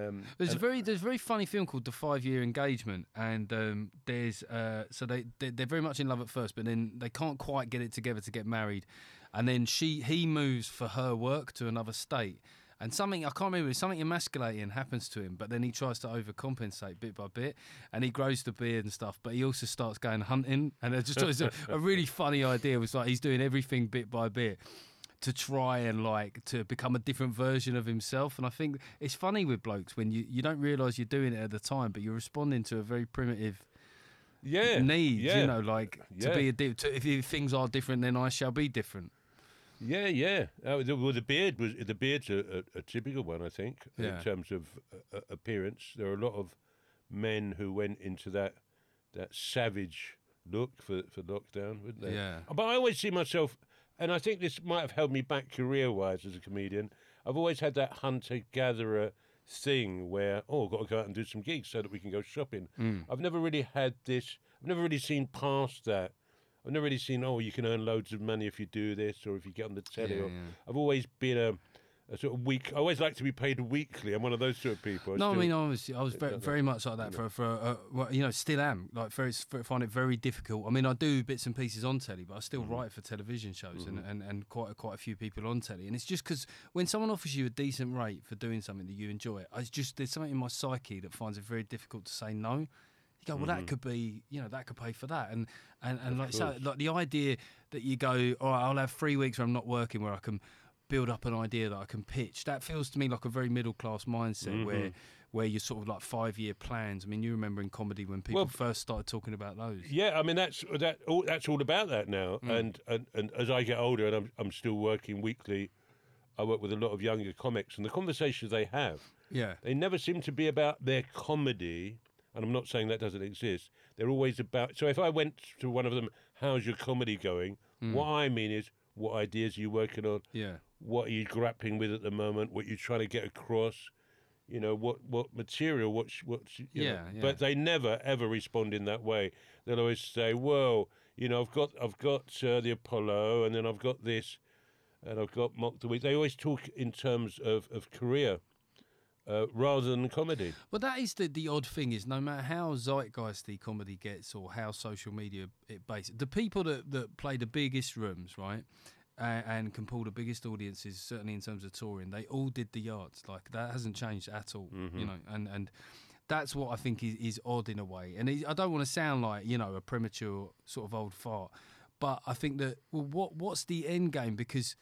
Um, There's a very there's a very funny film called The Five Year Engagement, and um, there's uh, so they they're, they're very much in love at first, but then they can't quite get it together to get married, and then she he moves for her work to another state, and something I can't remember something emasculating happens to him, but then he tries to overcompensate bit by bit, and he grows the beard and stuff, but he also starts going hunting, and I just it was a, a really funny idea. It was like he's doing everything bit by bit to try and like to become a different version of himself. And I think it's funny with blokes when you, you don't realise you're doing it at the time, but you're responding to a very primitive yeah, need. yeah, You know, like to be a di- to, if things are different, then I shall be different. Yeah, yeah. Uh, the, well, the beard was the beard's a, a, a typical one, I think, Yeah. in terms of uh, uh, appearance. There are a lot of men who went into that that savage look for for lockdown, wouldn't they? Yeah. But I always see myself, and I think this might have held me back career wise as a comedian. I've always had that hunter gatherer thing where, oh, I've got to go out and do some gigs so that we can go shopping. Mm. I've never really had this, I've never really seen past that. I've never really seen, oh, you can earn loads of money if you do this or if you get on the telly. Yeah, or, yeah. I've always been a, a sort of week, I always like to be paid weekly. I'm one of those sort of people. No, I mean I was I was very, very much like that for for uh, well, you know still am like very find it very difficult. I mean I do bits and pieces on telly, but I still Mm-hmm. write for television shows and, and, and quite quite a few people on telly. And it's just because when someone offers you a decent rate for doing something that you enjoy, it's just there's something in my psyche that finds it very difficult to say no. You go, well, that could be, you know, that could pay for that, and and and like so, Mm-hmm. like the idea that you go, all right, I'll have three weeks where I'm not working, where I can build up an idea that I can pitch. That feels to me like a very middle class mindset Mm-hmm. where where you're sort of like five year plans. I mean, you remember in comedy when people Well, first started talking about those. Yeah, I mean that's that. All, that's all about that now. Mm. And, and and as I get older, and I'm I'm still working weekly, I work with a lot of younger comics, and the conversations they have, Yeah, they never seem to be about their comedy. And I'm not saying that doesn't exist. They're always about. So if I went to one of them, how's your comedy going? Mm. What I mean is, what ideas are you working on? yeah, What are you grappling with at the moment? What you're trying to get across? You know what what material? What's what's you know. Yeah, yeah. But they never ever respond in that way. They'll always say, "Well, you know, I've got I've got uh, the Apollo, and then I've got this, and I've got Mock the Week." They always talk in terms of of career uh, rather than comedy. Well, that is the, the odd thing is no matter how zeitgeisty comedy gets or how social media it based, the people that, that play the biggest rooms, right, and, and can pull the biggest audiences, certainly in terms of touring, they all did the yards. Like that hasn't changed at all, you know, and and. That's what I think is, is odd in a way, and I don't want to sound like you know a premature sort of old fart, but I think that well, what what's the end game? Because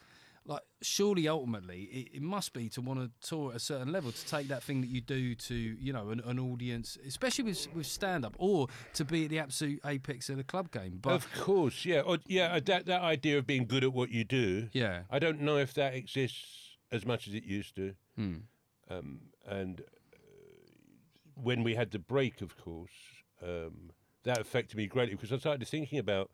like surely ultimately it, it must be to want to tour at a certain level to take that thing that you do to you know an, an audience especially with with stand up or to be at the absolute apex of the club game but of course, yeah, or, yeah. uh, That that idea of being good at what you do. yeah I don't know if that exists as much as it used to. Hmm. Um, and uh, when we had the break, of course, um, that affected me greatly because I started thinking about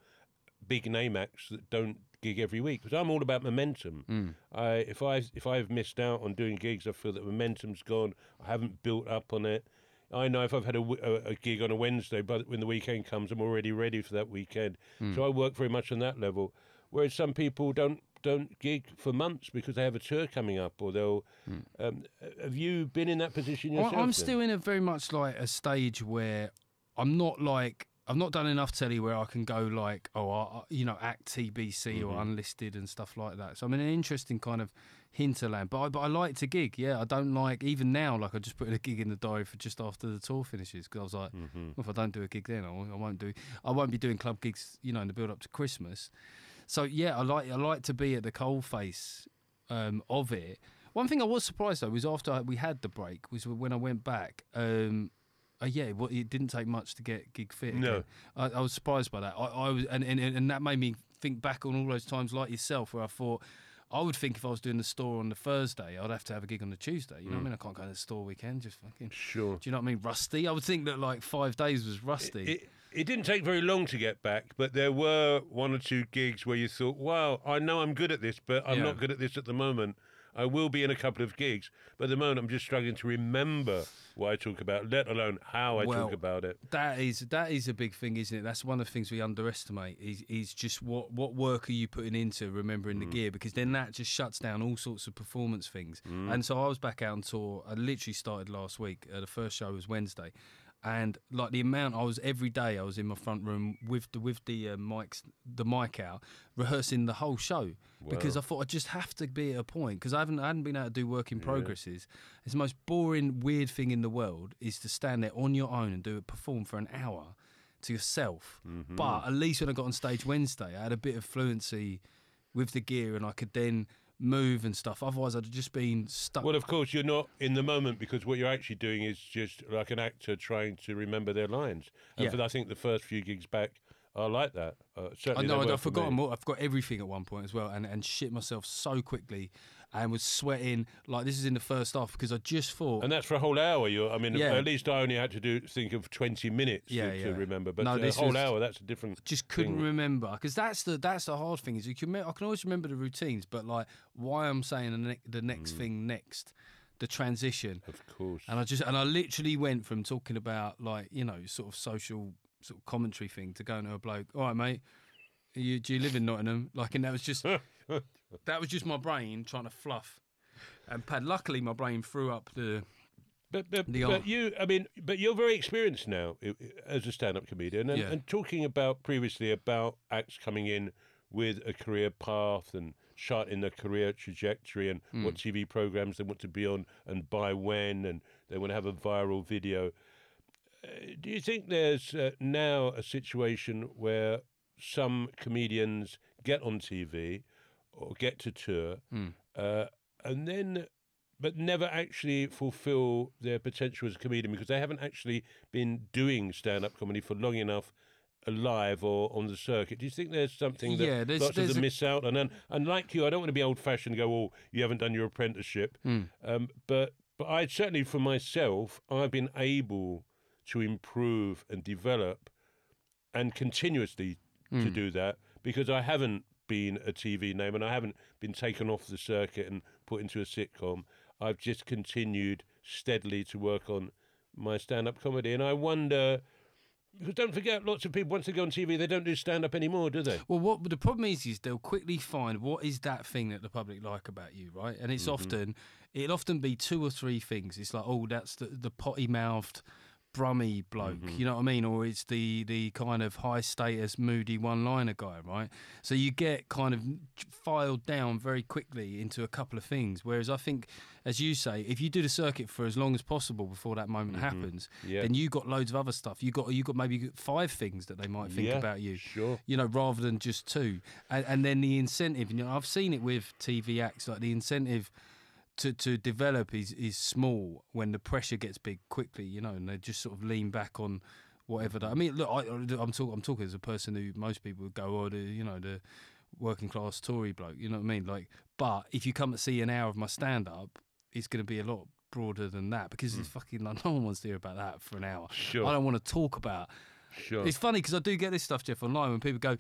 big name acts that don't gig every week because I'm all about momentum. Mm. I if I if I've missed out on doing gigs, I feel that momentum's gone. I haven't built up on it. I know if I've had a gig on a Wednesday, but when the weekend comes, I'm already ready for that weekend. Mm. So I work very much on that level. Whereas some people don't don't gig for months because they have a tour coming up, or they'll. Mm. Um, have you been in that position yourself? I'm then? still in a very much like a stage where I'm not like I've not done enough telly where I can go like oh I, you know act TBC Mm-hmm. or unlisted and stuff like that. So I'm in an interesting kind of hinterland. But I, but I like to gig. Yeah, I don't like even now like I just put a gig in the diary for just after the tour finishes because I was like Mm-hmm. well, if I don't do a gig then I won't, I won't do I won't be doing club gigs you know in the build up to Christmas. So yeah, I like I like to be at the coalface um, of it. One thing I was surprised though was after we had the break was when I went back. Um, uh, yeah, well, it didn't take much to get gig fit. No. I, I was surprised by that. I, I was, and, and and that made me think back on all those times like yourself where I thought. I would think if I was doing the store on the Thursday, I'd have to have a gig on the Tuesday. You know what I mean? I can't go to the store weekend. Just fucking. Sure. Do you know what I mean? Rusty. I would think that like five days was rusty. It, it didn't take very long to get back, but there were one or two gigs where you thought, wow, I know I'm good at this, but I'm Yeah. not good at this at the moment. I will be in a couple of gigs, but at the moment I'm just struggling to remember what I talk about, let alone how I Well, talk about it. That is that is a big thing, isn't it? That's one of the things we underestimate. Is is just what what work are you putting into remembering the gear? Because then that just shuts down all sorts of performance things. And so I was back out on tour. I literally started last week. Uh, the first show was Wednesday, and like the amount I was every day, I was in my front room with the with the uh, mics, the mic out, rehearsing the whole show because I thought I just have to be at a point because I haven't I hadn't been able to do work in progresses. It's the most boring, weird thing in the world is to stand there on your own and do it perform for an hour to yourself. Mm-hmm. But at least when I got on stage Wednesday, I had a bit of fluency with the gear and I could then move and stuff. Otherwise, I'd have just been stuck. Well, of course, you're not in the moment because what you're actually doing is just like an actor trying to remember their lines. And Yeah. for I think the first few gigs back are like that. Uh, I certainly, know I'd, were I've forgotten more. I've got everything at one point as well, and, and shit myself so quickly, and was sweating like this is in the first half because I just thought And that's for a whole hour. You, I mean, Yeah. at least I only had to do think of twenty minutes Yeah, to, yeah. to remember. But No, a this whole was- hour, that's a different. just couldn't thing. remember because that's the that's the hard thing is you can I can always remember the routines, but like why I'm saying the, ne- the next Mm. thing next, the transition, Of course. and I just and I literally went from talking about like you know sort of social sort of commentary thing to going to a bloke. All right, mate, you do you live in Nottingham? Like, and that was just that was just my brain trying to fluff and pad. Luckily, my brain threw up the But but, The but you, I mean, but you're very experienced now as a stand-up comedian, and, Yeah. and talking about previously about acts coming in with a career path and charting their career trajectory and Hmm. what TV programs they want to be on and by when, and they want to have a viral video. Uh, do you think there's uh, now a situation where some comedians get on TV or get to tour, Hmm. uh, and then but never actually fulfill their potential as a comedian because they haven't actually been doing stand-up comedy for long enough alive or on the circuit. Do you think there's something that Yeah, there's- lots of them a- miss out on? And, and like you, I don't want to be old-fashioned and go, oh, you haven't done your apprenticeship. Hmm. Um, but but I certainly, for myself, I've been able to improve and develop and continuously Hmm. to do that because I haven't been a TV name and I haven't been taken off the circuit and put into a sitcom. I've just continued steadily to work on my stand-up comedy, and I wonder because don't forget, lots of people once they go on TV, they don't do stand-up anymore, do they? Well, what the problem is, is they'll quickly find what is that thing that the public like about you, right? And it's mm-hmm. often, it'll often be two or three things. It's like, oh, that's the, the potty mouthed, brummy bloke, mm-hmm. you know what I mean? Or it's the the kind of high status, moody one liner guy, right? So you get kind of filed down very quickly into a couple of things. Whereas I think, as you say, if you do the circuit for as long as possible before that moment mm-hmm. happens, Yeah. then you got loads of other stuff. You got you got maybe five things that they might think Yeah, about you Sure. you know, rather than just two. And, and then the incentive, you know, I've seen it with TV acts, like the incentive to, to develop is, is small when the pressure gets big quickly, you know, and they just sort of lean back on whatever. I mean, look, I, I'm, talk, I'm talking as a person who most people would go, oh, the, you know, the working class Tory bloke, you know what I mean? Like, but if you come to see an hour of my stand up, it's going to be a lot broader than that because it's hmm. fucking like no one wants to hear about that for an hour. Sure. I don't want to talk about Sure. It's funny because I do get this stuff, Jeff, online when people go,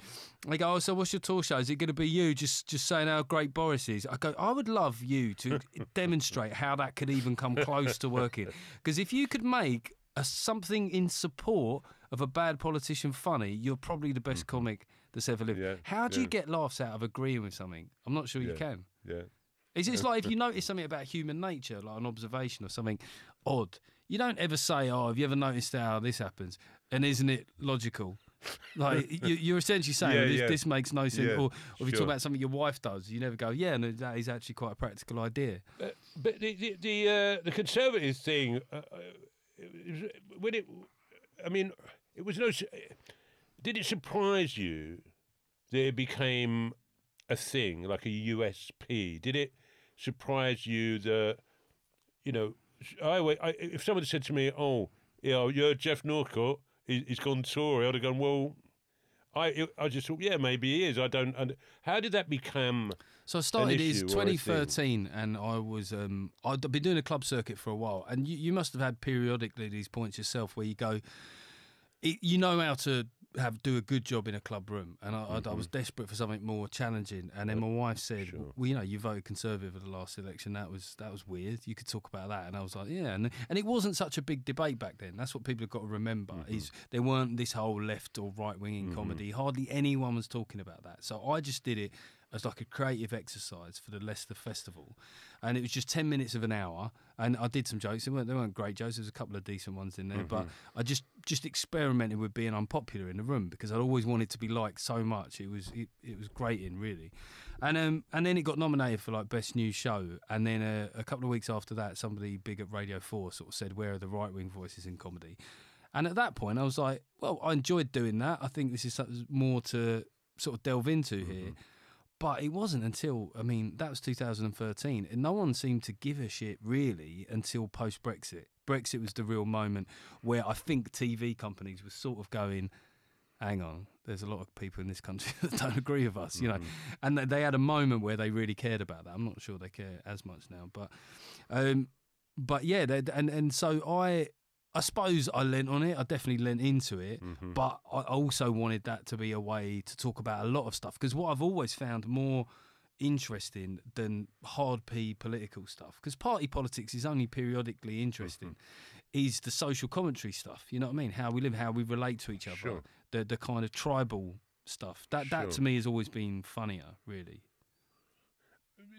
they go, "Oh, so what's your tour show? Is it going to be you just just saying how great Boris is?" I go, "I would love you to demonstrate how that could even come close to working, because if you could make a, something in support of a bad politician funny, you're probably the best comic that's ever lived. Mm-hmm. Yeah, how do you get laughs out of agreeing with something? I'm not sure you can. Yeah. It's just like if you notice something about human nature, like an observation or something odd, you don't ever say, "Oh, have you ever noticed how this happens?" And isn't it logical? Like you, you're essentially saying Yeah, this, yeah. this makes no sense. Yeah, or, or if you talk about something your wife does, you never go, "Yeah, no, that is actually quite a practical idea." But, but the the the, uh, the conservative thing, uh, uh, it was- when it, I mean, it was no. Did it surprise you that it became a thing like a USP? Did it surprise you that you know? I, I if someone said to me, "Oh, you know, you're Geoff Norcott, he, he's gone Tory," I'd have gone, "Well." I I just thought, yeah, maybe he is. I don't. Und- how did that become? So I started is issue or a thing. 2013, and I was um, I'd been doing a club circuit for a while, and you, you must have had periodically these points yourself where you go, you know how to have do a good job in a club room, and I, I, I was desperate for something more challenging, and then my wife said, Mm-hmm. Sure. "Well, you know, you voted Conservative at the last election. That was that was weird. You could talk about that." And I was like, "Yeah," and and it wasn't such a big debate back then. That's what people have got to remember. Mm-hmm. Is there weren't this whole left or right wing in comedy. Hardly anyone was talking about that. So I just did it as like a creative exercise for the Leicester Festival, and it was just ten minutes of an hour. And I did some jokes. They weren't they weren't great jokes. There was a couple of decent ones in there, but I just just experimented with being unpopular in the room because I'd always wanted to be liked so much. It was it, it was grating really, and um and then it got nominated for like best new show. And then uh, a couple of weeks after that, somebody big at Radio Four sort of said, "Where are the right wing voices in comedy?" And at that point, I was like, "Well, I enjoyed doing that. I think this is something more to sort of delve into here." But it wasn't until, I mean, that was 2013, and no one seemed to give a shit really until post Brexit. Brexit was the real moment where I think TV companies were sort of going, hang on, there's a lot of people in this country that don't agree with us, you know. And they- they had a moment where they really cared about that. I'm not sure they care as much now, but, um, but yeah, and and so I, I suppose I lent on it. I definitely lent into it, Mm-hmm. but I also wanted that to be a way to talk about a lot of stuff because what I've always found more interesting than hard P political stuff because party politics is only periodically interesting Mm-hmm. is the social commentary stuff you know what I mean how we live how we relate to each other Sure. the the kind of tribal stuff that that to me has always been funnier really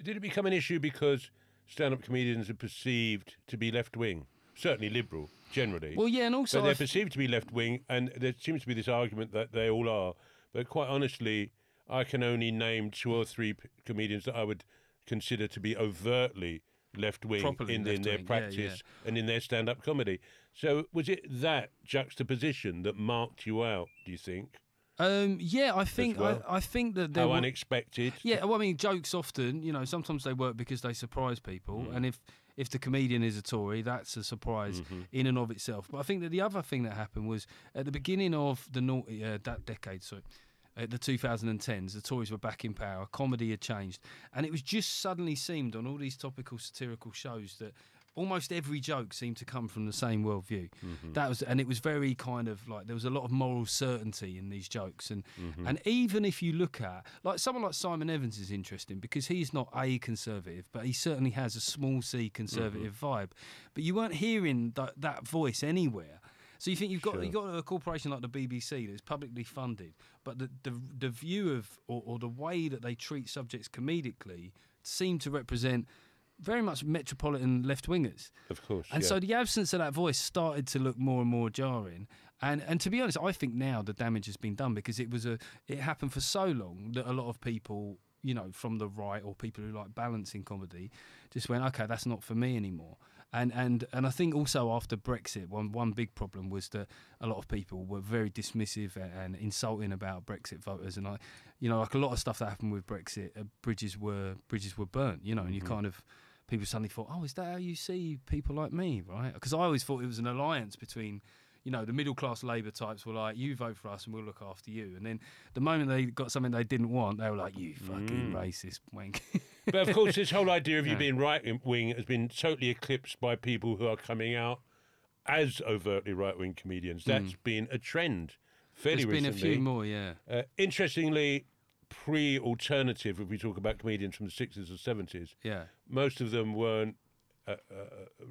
Did it become an issue because stand-up comedians are perceived to be left-wing, certainly liberal, generally? well yeah and also but they're I've- perceived to be left-wing, and there seems to be this argument that they all are. But quite honestly, I can only name two or three p- comedians that I would consider to be overtly left-wing in, in their left-wing, yeah, yeah. practice and in their stand-up comedy. So was it that juxtaposition that marked you out? Do you think? um yeah I think well. I, I think that there How were, unexpected? Yeah, well, I mean, jokes often, you know, sometimes they work because they surprise people, and if if the comedian is a Tory, that's a surprise in and of itself. But I think that the other thing that happened was at the beginning of the naughty, uh, that decade, sorry. At the 2010s, the Tories were back in power. Comedy had changed, and it was just suddenly seemed on all these topical satirical shows that almost every joke seemed to come from the same worldview. Mm-hmm. That was, and it was very kind of like there was a lot of moral certainty in these jokes, and mm-hmm. and even if you look at like someone like Simon Evans is interesting because he's not a conservative, but he certainly has a small c conservative mm-hmm. vibe. But you weren't hearing that that voice anywhere. So you think you've got Sure. you've got a corporation like the BBC that's publicly funded, but the the, the view of or, or the way that they treat subjects comedically seem to represent very much metropolitan left wingers. Of course. And yeah. so the absence of that voice started to look more and more jarring. And and to be honest, I think now the damage has been done because it was a it happened for so long that a lot of people, you know, from the right or people who like balancing comedy, just went, okay, that's not for me anymore. And and and I think also after Brexit, one one big problem was that a lot of people were very dismissive and, and insulting about Brexit voters. And I, you know, like a lot of stuff that happened with Brexit, uh, bridges were bridges were burnt. You know, and you kind of people suddenly thought, oh, is that how you see people like me, right? Because I always thought it was an alliance between, you know, the middle class Labour types were like, you vote for us and we'll look after you. And then the moment they got something they didn't want, they were like, you fucking racist wank. but of course, this whole idea of you Yeah. being right wing has been totally eclipsed by people who are coming out as overtly right wing comedians. Hmm. That's been a trend. fairly There's been recently. a few more, yeah. Uh, interestingly, pre-alternative, if we talk about comedians from the sixties or seventies, Yeah. most of them weren't uh, uh,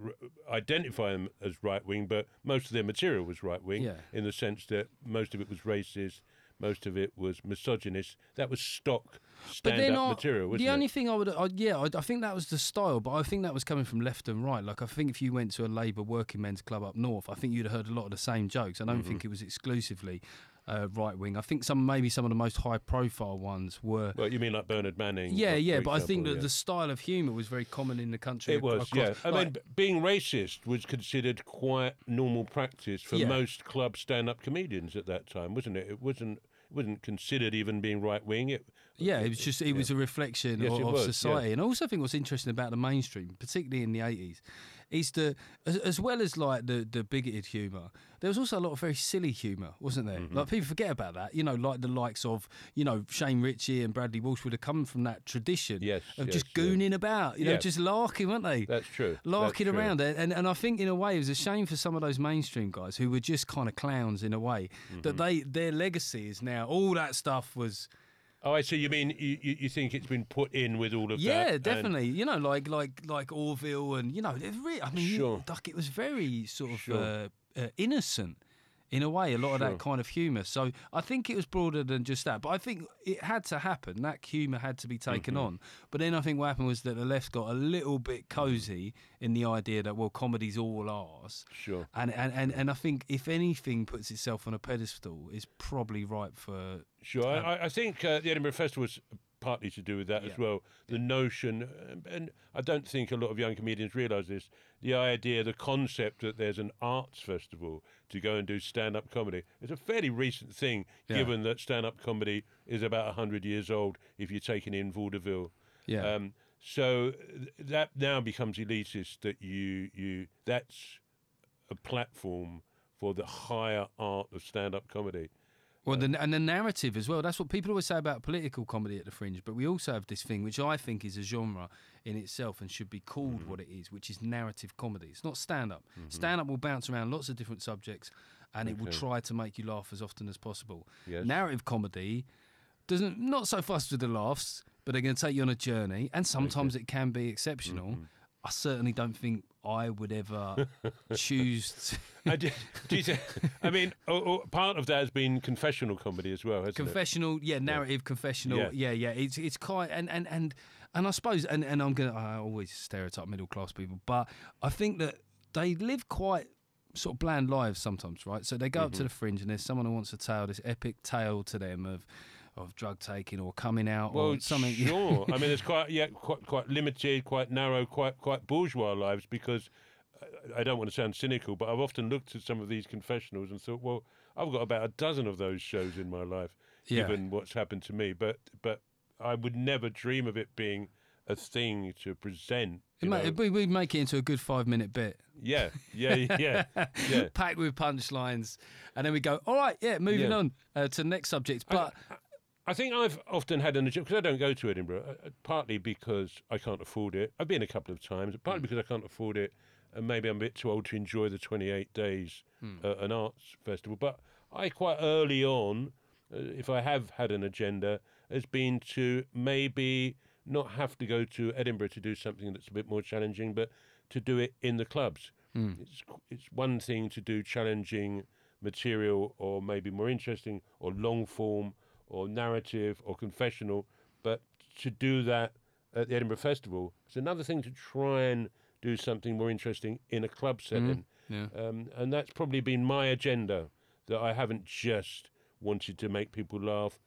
r- identify them as right wing, but most of their material was right wing Yeah. in the sense that most of it was racist, most of it was misogynist. That was stock stand-up not. material, wasn't the it? only thing I would, I, yeah, I, I think that was the style, but I think that was coming from left and right. Like I think if you went to a Labour working men's club up north, I think you'd have heard a lot of the same jokes. I don't Mm-hmm. think it was exclusively uh, right wing. I think some maybe some of the most high profile ones were. well, you mean like Bernard Manning? Yeah, yeah, but I think that yeah. the style of humour was very common in the country. It was, across- yeah. I like- mean, being racist was considered quite normal practice for Yeah. most club stand-up comedians at that time, wasn't it? It wasn't it wasn't considered even being right wing. It Yeah, it was just it was a reflection Yes, of, was, yeah. society, and I also think what's interesting about the mainstream, particularly in the eighties, is the as, as well as like the the bigoted humour, there was also a lot of very silly humour, wasn't there? Mm-hmm. Like people forget about that. You know, like the likes of you know Shane Richie and Bradley Walsh would have come from that tradition Yes, of yes, just yeah. gooning about, you know, Yeah. just larking, weren't they? that's true. That's larking true. around and, and I think in a way it was a shame for some of those mainstream guys who were just kind of clowns in a way Mm-hmm. that they their legacy is now all that stuff was Oh, I see. You mean you, you, think it's been put in with all of that? Yeah, definitely. You know, like like like Orville, and you know, it really, I mean, Sure. like it was very sort of Sure. uh, uh, innocent in a way. A lot of that kind of humour. So I think it was broader than just that. But I think it had to happen. That humour had to be taken Mm-hmm. on. But then I think what happened was that the left got a little bit cosy in the idea that well, comedy's all ours. Sure. And, and, and, and I think if anything puts itself on a pedestal, is probably ripe for Sure. I, I- I think uh, the Edinburgh Festival was partly to do with that as well. The notion, uh, and I don't think a lot of young comedians realise this, the idea, the concept that there's an arts festival to go and do stand up comedy. It's a fairly recent thing, Yeah. given that stand up comedy is about 100 years old if you're taking in vaudeville. yeah. Um, so that now becomes elitist that you, you that's a platform for the higher art of stand up comedy. Well, the, and the narrative as well. That's what people always say about political comedy at the fringe. But we also have this thing, which I think is a genre in itself and should be called Mm-hmm. what it is, which is narrative comedy. It's not stand up. Stand up will bounce around lots of different subjects and it will try to make you laugh as often as possible. Yes. Narrative comedy doesn't, not so fussed with the laughs, but they're going to take you on a journey. And sometimes it can be exceptional. Mm-hmm. I certainly don't think I would ever choose to. I, do you I mean, oh, oh, part of that has been confessional comedy as well, hasn't it? confessional yeah narrative confessional Yeah. yeah. yeah it's it's quite and and and and i suppose and and i'm gonna i always stereotype middle class people but i think that they live quite sort of bland lives sometimes right so they go up Mm-hmm. to the fringe and there's someone who wants to tell this epic tale to them of of drug taking or coming out Well, or something sure. I mean, it's quite yeah, quite quite limited, quite narrow, quite quite bourgeois lives because uh, I don't want to sound cynical, but I've often looked at some of these confessionals and thought, well, I've got about a dozen of those shows in my life, Yeah. given what's happened to me. But but I would never dream of it being a thing to present. It you ma- we, we make it into a good five minute bit Yeah, yeah, yeah, yeah. packed with punchlines and then we go all right yeah moving Yeah. on uh, to the next subject but I think I've often had an agenda because I don't go to Edinburgh, uh, uh, partly because I can't afford it. I've been a couple of times, partly because I can't afford it, and maybe I'm a bit too old to enjoy the 28 days uh, an arts festival. But I quite early on, uh, if I have had an agenda, has been to maybe not have to go to Edinburgh to do something that's a bit more challenging, but to do it in the clubs. It's it's one thing to do challenging material or maybe more interesting or long form or narrative or confessional, but to do that at the Edinburgh Festival, it's another thing to try and do something more interesting in a club setting. yeah Um, and that's probably been my agenda that I haven't just wanted to make people laugh.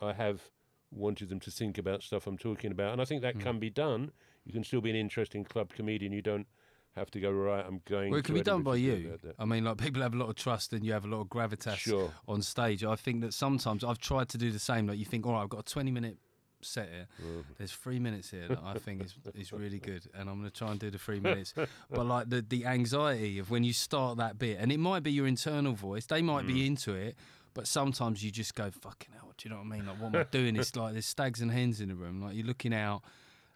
I have wanted them to think about stuff I'm talking about. And I think that Hmm. can be done. You can still be an interesting club comedian. You don't have to go, right, I'm going Well, it can be done by you. I mean, like people have a lot of trust and you have a lot of gravitas Sure. on stage. I think that sometimes I've tried to do the same. Like you think, all right, I've got a 20 minute set here. Mm-hmm. There's three minutes here that I think is, is really good, and I'm going to try and do the three minutes. But like the the anxiety of when you start that bit, and it might be your internal voice. They might Mm. be into it. But sometimes you just go, fucking hell, do you know what I mean? Like, what am I doing? It's like there's stags and hens in the room. Like, you're looking out,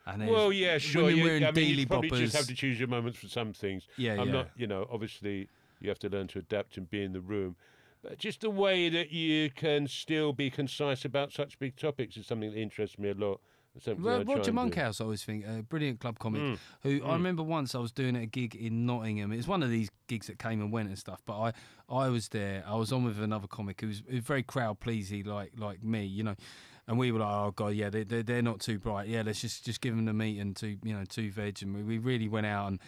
and Well, yeah, sure. women You, wearing I mean, you dealy probably just have to choose your moments for some things. Yeah, I'm yeah. not, you know, obviously you have to learn to adapt and be in the room. But just the way that you can still be concise about such big topics is something that interests me a lot. I Well, Roger. Monkhouse, I always think, a brilliant club comic. Mm, Who I mm. remember once I was doing a gig in Nottingham. It was one of these gigs that came and went and stuff. But I, I was there. I was on with another comic who was, who was very crowd pleasing, like like me, you know. And we were like, oh god, yeah, they they they're not too bright. Yeah, let's just just give them the meat and two, you know, two veg. And we, we really went out and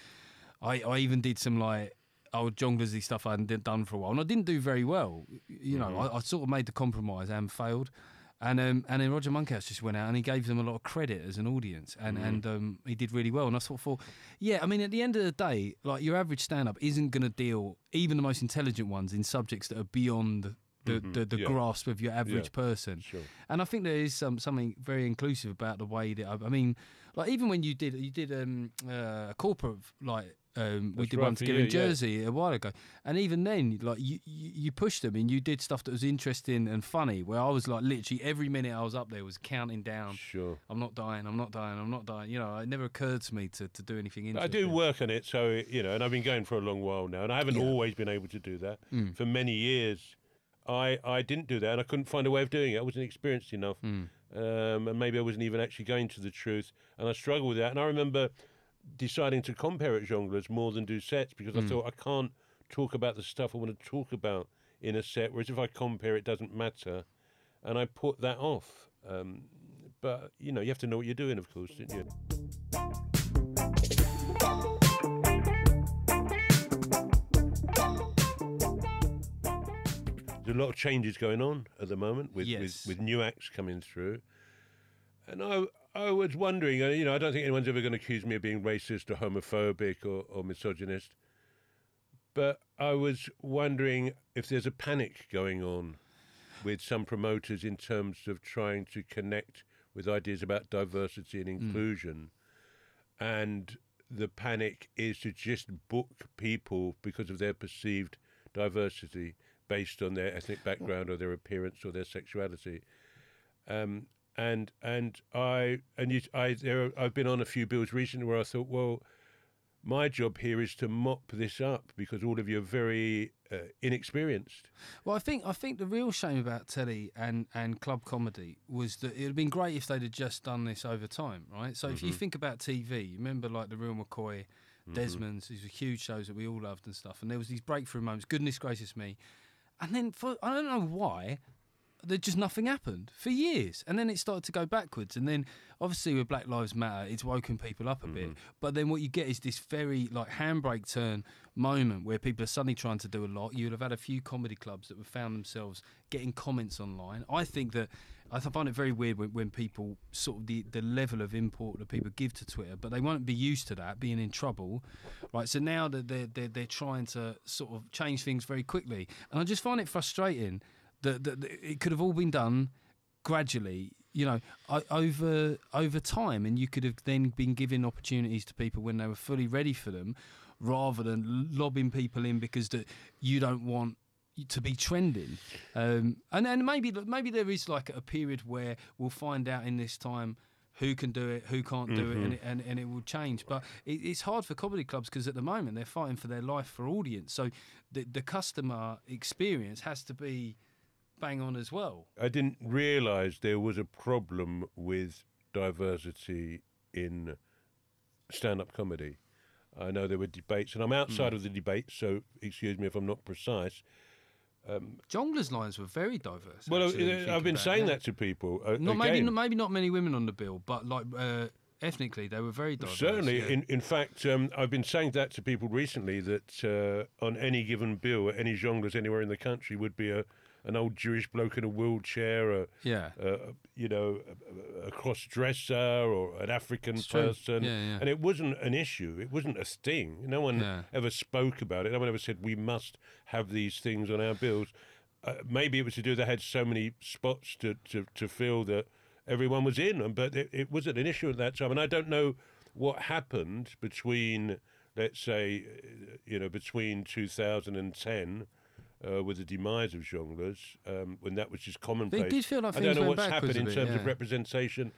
I I even did some like old John Grizzly stuff I hadn't done for a while, and I didn't do very well. You know, Mhm. I, I sort of made the compromise and failed. And um, and then Roger Monkhouse just went out and he gave them a lot of credit as an audience, and Mhm. and um, he did really well. And I sort of thought, yeah, I mean, at the end of the day, like your average stand-up isn't going to deal, even the most intelligent ones, in subjects that are beyond the Mhm, the, the yeah. grasp of your average Yeah. person. Sure. And I think there is some something very inclusive about the way that I, I mean, like even when you did you did um, uh, a corporate like um, we did right one together you, in yeah. Jersey a while ago, and even then like you, you you pushed them and you did stuff that was interesting and funny. Where I was like literally every minute I was up there was counting down. Sure. I'm not dying. I'm not dying. I'm not dying. You know, it never occurred to me to, to do anything I do work on it, so you know, and I've been going for a long while now, and I haven't Yeah. always been able to do that. Mm. For many years, I I didn't do that, and I couldn't find a way of doing it. I wasn't experienced enough, Mm. um, and maybe I wasn't even actually going to the truth, and I struggled with that. And I remember deciding to compare at Jongleurs more than do sets because I Mm. thought I can't talk about the stuff I want to talk about in a set, whereas if I compare, it doesn't matter, and I put that off. Um, but you know, you have to know what you're doing, of course, didn't you? There's a lot of changes going on at the moment with, Yes. with, with new acts coming through. And I, I was wondering, uh, you know, I don't think anyone's ever going to accuse me of being racist or homophobic or, or misogynist. But I was wondering if there's a panic going on with some promoters in terms of trying to connect with ideas about diversity and inclusion. And the panic is to just book people because of their perceived diversity based on their ethnic background or their appearance or their sexuality. Um, and and I and you, I there are, I've been on a few bills recently where I thought, well, my job here is to mop this up because all of you are very uh, inexperienced. Well, I think I think the real shame about telly and, and club comedy was that it'd have been great if they'd have just done this over time, right? So if you think about TV, you remember like the Real McCoy, Desmond's, these were huge shows that we all loved and stuff, and there was these breakthrough moments. Goodness gracious me! And then for I don't know why. There just nothing happened for years, and then it started to go backwards. And then, obviously, with Black Lives Matter, it's woken people up a bit. Mm-hmm. But then what you get is this very like handbrake turn moment where people are suddenly trying to do a lot. You'd have had a few comedy clubs that have found themselves getting comments online. I think that I find it very weird when, when people sort of the, the level of import that people give to Twitter, but they won't be used to that being in trouble, right? So now that they're, they're they're trying to sort of change things very quickly, and I just find it frustrating that, that, that it could have all been done gradually you know over over time and you could have then been giving opportunities to people when they were fully ready for them rather than lobbing people in because that you don't want to be trending um, and and maybe maybe there is like a period where we'll find out in this time who can do it, who can't do it, and it, and, and it will change. But it, it's hard for comedy clubs because at the moment they're fighting for their life for audience. So the the customer experience has to be bang on as well. I didn't realise there was a problem with diversity in stand-up comedy. I know there were debates, and I'm outside Hmm. of the debate, so excuse me if I'm not precise. Jongleurs lines were very diverse. Well, actually, uh, I've been saying it. that to people. Uh, Not maybe again. maybe not many women on the bill, but like uh, ethnically they were very diverse. Certainly, yeah. in in fact, um, I've been saying that to people recently that uh, on any given bill, any jongleurs anywhere in the country would be a an old Jewish bloke in a wheelchair, a, yeah. a you know a, a cross dresser or an African It's person, Yeah, yeah. and it wasn't an issue. It wasn't a sting. No one Yeah. ever spoke about it. No one ever said we must have these things on our bills. Uh, maybe it was to do they had so many spots to, to, to fill that everyone was in, but it, it wasn't an issue at that time. And I don't know what happened between, let's say, uh, you know, between 2010 uh, with the demise of jongleurs, um, when that was just commonplace. did feel like I don't know what's happened in bit, terms of representation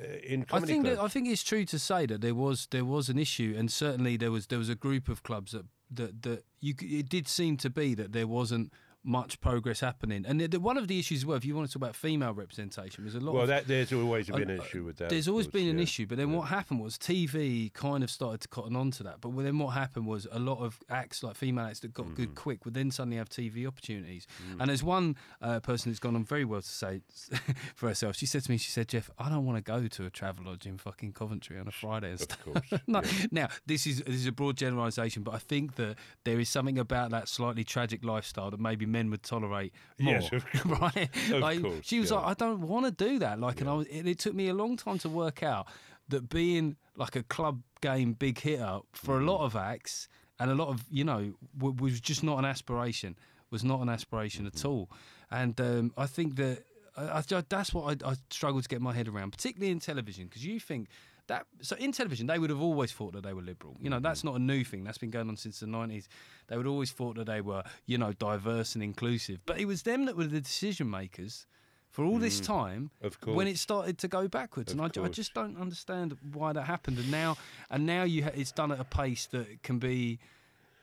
uh, in I think clubs. that, I think it's true to say that there was there was an issue, and certainly there was there was a group of clubs that that that you it did seem to be that there wasn't much progress happening. And the, the, one of the issues, well, if you want to talk about female representation, was a lot. Well, of, that there's always been an uh, issue with that. There's always course, been an yeah. issue, but then Yeah. what happened was TV kind of started to cotton on to that. But then what happened was a lot of acts, like female acts that got Mm-hmm. good quick, would then suddenly have TV opportunities. Mm. And there's one uh, person who's gone on very well to say for herself. She said to me, she said, Jeff, I don't want to go to a travel lodge in fucking Coventry on a Friday and Of stuff. course. No, yeah. Now, this is this is a broad generalisation, but I think that there is something about that slightly tragic lifestyle that maybe men would tolerate more. Yes, of course. right? Of like, course, she was yeah. like, I don't want to do that. Like, and I was, it, it took me a long time to work out that being like a club game big hitter for a lot Mm. of acts and a lot of you know w- was just not an aspiration. Was not an aspiration Mm-hmm. at all. And um, I think that I, I, that's what I, I struggle to get my head around, particularly in television, because you think that so in television they would have always thought that they were liberal. You know, Mm-hmm. that's not a new thing. That's been going on since the nineties. They would always thought that they were, you know, diverse and inclusive. But it was them that were the decision makers for all this time Mm. Of course. when it started to go backwards. Of and I, I just don't understand why that happened. And now, and now you ha- it's done at a pace that can be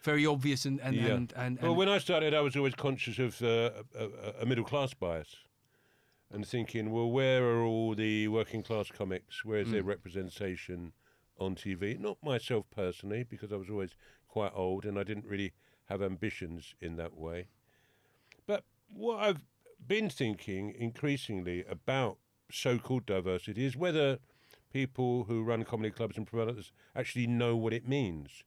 very obvious and and Yeah. and, and, Well, when I started, I was always conscious of uh, a, a middle class bias and thinking, well, where are all the working class comics? Where is their mm. representation on TV? Not myself personally, because I was always quite old and I didn't really have ambitions in that way. But what I've been thinking increasingly about so called diversity is whether people who run comedy clubs and promoters actually know what it means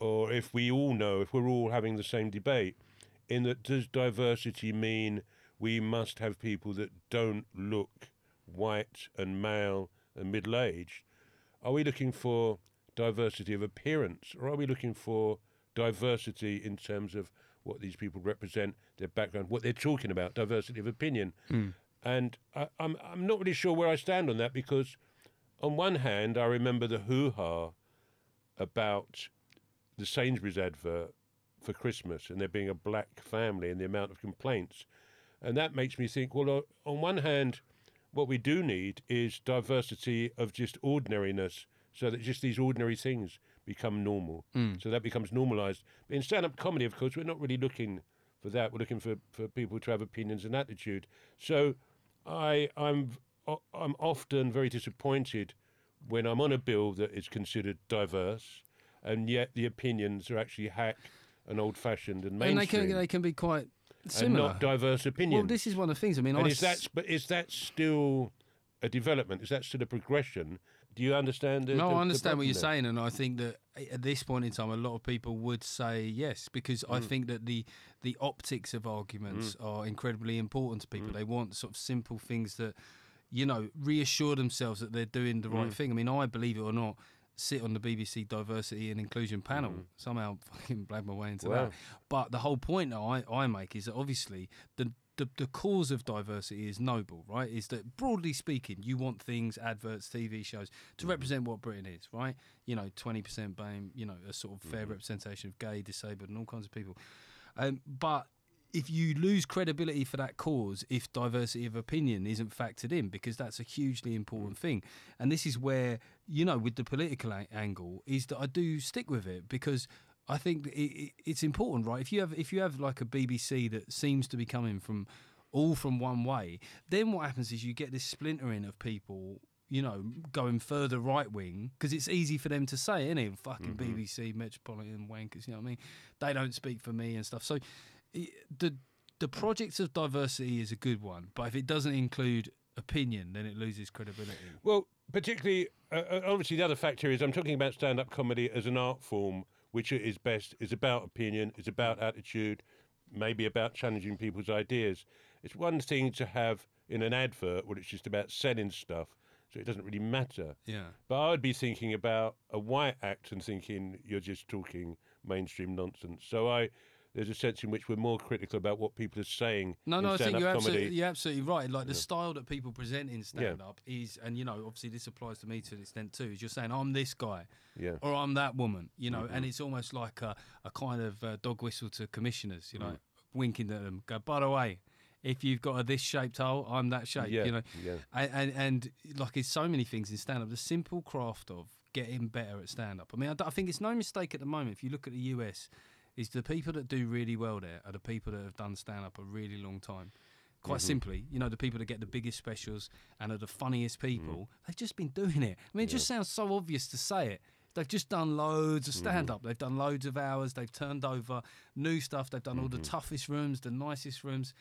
or if we all know, if we're all having the same debate, in that does diversity mean we must have people that don't look white and male and middle aged? Are we looking for diversity of appearance or are we looking for diversity in terms of what these people represent, their background, what they're talking about, diversity of opinion? Hmm. And I, I'm, I'm not really sure where I stand on that because, on one hand, I remember the hoo ha about the Sainsbury's advert for Christmas and there being a black family and the amount of complaints. And that makes me think well, on one hand, what we do need is diversity of just ordinariness so that just these ordinary things become normal. Mm. So that becomes normalized. But in stand up comedy, of course, we're not really looking for that. We're looking for, for people to have opinions and attitude. So I, I'm, I'm often very disappointed when I'm on a bill that is considered diverse, and yet the opinions are actually hack and old-fashioned and mainstream. and they can they can be quite and similar. not diverse opinions. well, this is one of the things. I mean, and I is that but is that still a development? Is that still a progression? Do you understand? The, No, the- I understand what you're problem saying, and I think that at this point in time, a lot of people would say yes, because Mm. I think that the the optics of arguments are incredibly important to Mm. people. They want sort of simple things that, you know, reassure themselves that they're doing the Mm. right thing. I mean, I believe it or not, sit on the BBC diversity and inclusion panel. Mm-hmm. Somehow, fucking blagged my way into Wow. that. But the whole point that I, I make is that obviously the the, the cause of diversity is noble, right? Is that broadly speaking, you want things, adverts, TV shows to Mm-hmm. represent what Britain is, right? You know, twenty percent BAME, you know, a sort of Mm-hmm. fair representation of gay, disabled, and all kinds of people. Um, but if you lose credibility for that cause, if diversity of opinion isn't factored in, because that's a hugely important Mm. thing, and this is where you know, with the political a- angle, is that I do stick with it because I think it, it, it's important, right? If you have if you have like a BBC that seems to be coming from all from one way, then what happens is you get this splintering of people. You know, going further right wing because it's easy for them to say, isn't it? Fucking BBC, Metropolitan wankers. You know what I mean? They don't speak for me and stuff. So, the the project of diversity is a good one, but if it doesn't include opinion, then it loses credibility. Well, particularly, uh, uh, obviously, the other factor is I'm talking about stand up comedy as an art form, which its best is about opinion, is about attitude, maybe about challenging people's ideas. It's one thing to have in an advert where it's just about selling stuff, so it doesn't really matter. Yeah. But I would be thinking about a white act and thinking you're just talking mainstream nonsense. So I, there's a sense in which we're more critical about what people are saying. No, no, I think you're comedy. absolutely, you're absolutely right. Like the style that people present in stand up is, and you know, obviously this applies to me to an extent too, is you're saying, I'm this guy Yeah. or I'm that woman, you know, Mm-hmm. and it's almost like a, a kind of uh, dog whistle to commissioners, you know, Mm. winking at them, go, by the way, if you've got a this shaped hole, I'm that shape, Yeah, you know. yeah. And, and, and like it's so many things in stand up, the simple craft of getting better at stand up. I mean, I, I think it's no mistake at the moment if you look at the US is the people that do really well there are the people that have done stand up a really long time. Quite Mhm. simply, you know, the people that get the biggest specials and are the funniest mm. people, they've just been doing it. I mean, it just sounds so obvious to say it. They've just done loads of mm-hmm. stand up. They've done loads of hours. They've turned over new stuff. They've done all the mm-hmm. toughest rooms, the nicest rooms.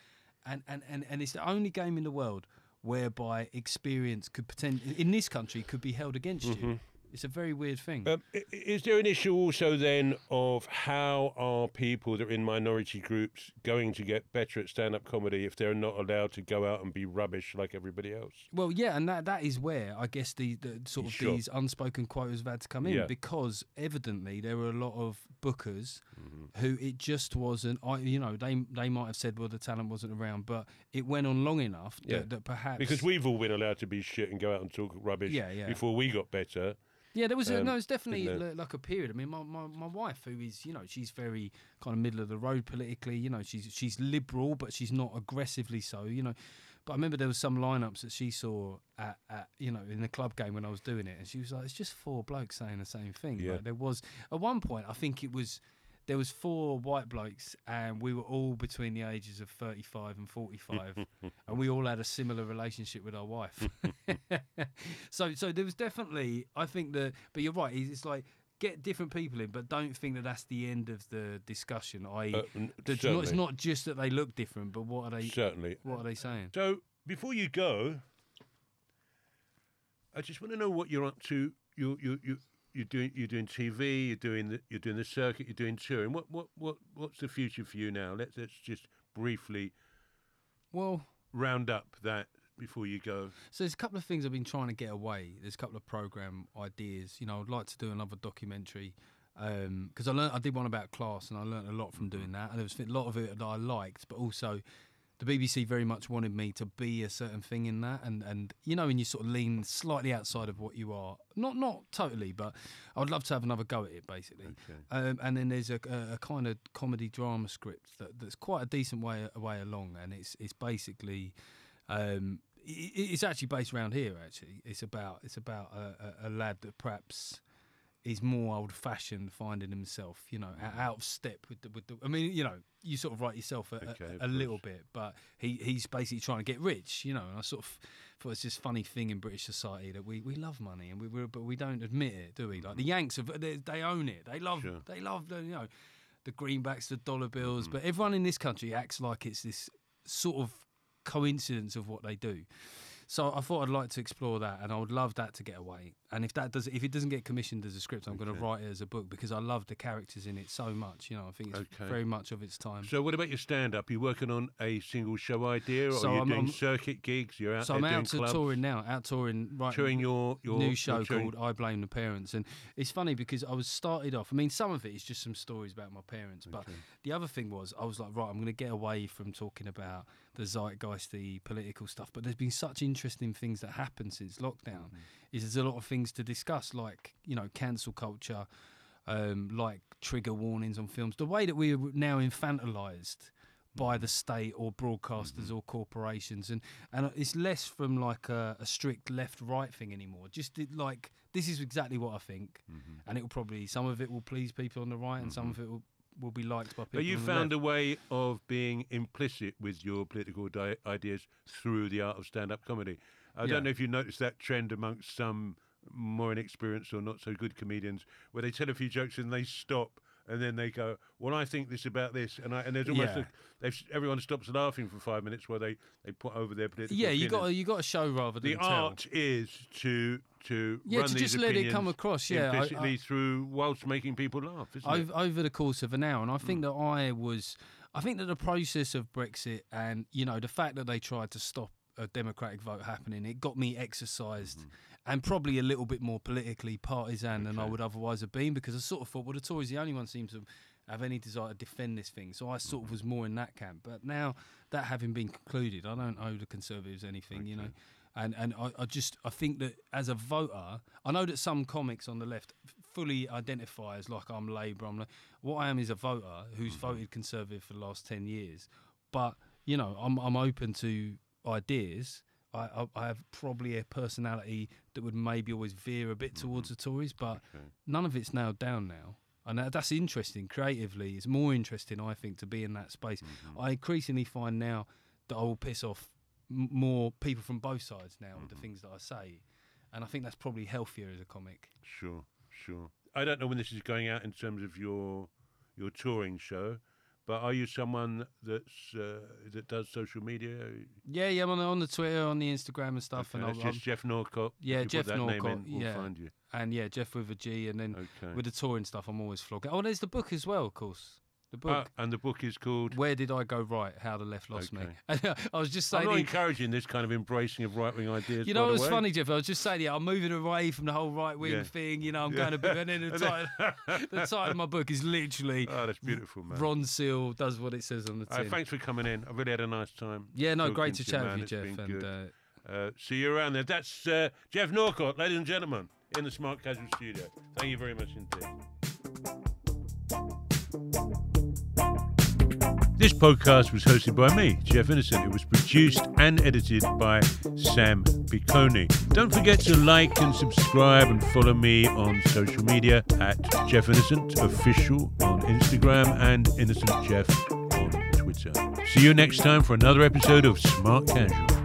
And, and, and, and it's the only game in the world whereby experience could potentially, in this country, could be held against you. Mm-hmm. It's a very weird thing. Um, is there an issue also then of how are people that are in minority groups going to get better at stand-up comedy if they're not allowed to go out and be rubbish like everybody else? Well, yeah, and that that is where I guess the, the sort of Sure. these unspoken quotas have had to come in Yeah. because evidently there were a lot of bookers Mm-hmm. who it just wasn't. I you know they they might have said well the talent wasn't around, but it went on long enough Yeah. that, that perhaps Because we've all been allowed to be shit and go out and talk rubbish yeah. before we got better. Yeah, there was a, Um, no, it's definitely isn't there? li- like a period. I mean, my, my, my wife, who is you know, she's very kind of middle of the road politically. You know, she's she's liberal, but she's not aggressively so. You know, but I remember there was some lineups that she saw at, at you know in the club game when I was doing it, and she was like, "It's just four blokes saying the same thing." Yeah. Like, there was at one point, I think it was. There was four white blokes, and we were all between the ages of thirty-five and forty-five, and we all had a similar relationship with our wife. so, so there was definitely, I think that, but you're right. It's like get different people in, but don't think that that's the end of the discussion. I, Uh, n- it's not just that they look different, but what are they? Certainly. What are they saying? So before you go, I just want to know what you're up to. You you you you're doing you're doing TV. You're doing the you're doing the circuit. You're doing touring. What what what what's the future for you now? Let's let's just briefly Well, round up that before you go. So there's a couple of things I've been trying to get away. There's a couple of program ideas. You know, I'd like to do another documentary um, because I learned I did one about class and I learned a lot from doing mm. that. And there was a lot of it that I liked, but also the BBC very much wanted me to be a certain thing in that. And and you know, when you sort of lean slightly outside of what you are, not not totally, but I would love to have another go at it basically. Okay. Um, and then there's a, a, a kind of comedy drama script that, that's quite a decent way way along, and it's it's basically um, it's actually based around here. Actually, it's about it's about a, a, a lad that perhaps is more old fashioned, finding himself, you know, o- out of step with the with the. I mean, you know, you sort of write yourself a, a- Okay, a, of little bit, but he he's basically trying to get rich, you know. And I sort of thought it's this funny thing in British society that we, we love money and we we but we don't admit it, do we? Like the mm-hmm. Yanks, have, they, they own it. They love Sure. they love the, you know the greenbacks, the dollar bills, mm-hmm. but everyone in this country acts like it's this sort of coincidence of what they do. So I thought I'd like to explore that, and I would love that to get away. And if that does, if it doesn't get commissioned as a script, I'm going to write it as a book because I love the characters in it so much. You know, I think it's Okay. very much of its time. So what about your stand-up? You working on a single show idea, or So are you doing I'm- circuit gigs? You're out so I'm doing out to clubs, touring now, out touring right touring your your new show touring- called I Blame the Parents. And it's funny because I was started off, I mean, some of it is just some stories about my parents, but the other thing was I was like, right, I'm going to get away from talking about the zeitgeist, the political stuff, but there's been such interesting things that happened since lockdown. Is there's a lot of things to discuss, like, you know, cancel culture, um, like trigger warnings on films, the way that we are now infantilized by the state or broadcasters or corporations and and it's less from like a, a strict left right thing anymore. Just like this is exactly what i think Mm-hmm. and it will probably some of it will please people on the right and some of it will, will be liked by people But you found a way of being implicit with your political di- ideas through the art of stand-up comedy. I Yeah. don't know if you noticed that trend amongst some more inexperienced or not so good comedians, where they tell a few jokes and they stop. And then they go, "Well, I think this about this," and I, and there's almost Yeah. a, they've, everyone stops laughing for five minutes while they, they put over their political. yeah you got you got to show rather than the tell. art is to to Yeah, to just let it come across, yeah, I- implicitly I- through whilst making people laugh, isn't it? over, over the course of an hour. And I think hmm. that I was, I think that the process of Brexit and you know the fact that they tried to stop a democratic vote happening, it got me exercised hmm. And probably a little bit more politically partisan than I would otherwise have been because I sort of thought, well, the Tories the only one seems to have any desire to defend this thing. So I sort of mm. was more in that camp. But now that having been concluded, I don't owe the Conservatives anything, you know. And and I, I just I think that as a voter, I know that some comics on the left fully identify as like I'm Labour. I'm like, what I am is a voter who's mm-hmm. voted Conservative for the last ten years. But you know, I'm I'm open to ideas. I, I, I have probably a personality that would maybe always veer a bit towards the Tories, but none of it's nailed down now. And that's interesting creatively. It's more interesting, I think, to be in that space. Mm-hmm. I increasingly find now that I will piss off m- more people from both sides now with Mm-hmm. the things that I say. And I think that's probably healthier as a comic. Sure, sure. I don't know when this is going out in terms of your your touring show, but are you someone that's uh, that does social media? Yeah, yeah, I'm on the, on the Twitter, on the Instagram and stuff. Okay, and that's I'll, just Geoff Norcott. Yeah, Jeff put that name Norcott, in, we'll yeah. find you. and yeah, Geoff with a G, and then Okay. with the touring stuff, I'm always flogging. Oh, there's the book as well, of course. The book. Ah, and the book is called. Where did I go right? How the left lost me. Okay. I was just saying. I'm not encouraging this kind of embracing of right wing ideas. you know what's way. funny, Jeff? I was just saying, yeah, I'm moving away from the whole right wing Yeah. thing. You know, I'm Yeah. going a bit. And then the title, the title of my book is literally Oh, that's beautiful, man. Ronseal does what it says on the Uh, tin. thanks for coming in. I really had a nice time. yeah, no, great to chat with you, Jeff. And uh, Uh, see you around there. That's uh, Geoff Norcott, ladies and gentlemen, in the Smart Casual Studio. Thank you very much indeed. This podcast was hosted by me, Jeff Innocent. It was produced and edited by Sam Piccone. Don't forget to like and subscribe and follow me on social media at Jeff Innocent Official on Instagram and Innocent Jeff on Twitter. See you next time for another episode of Smart Casual.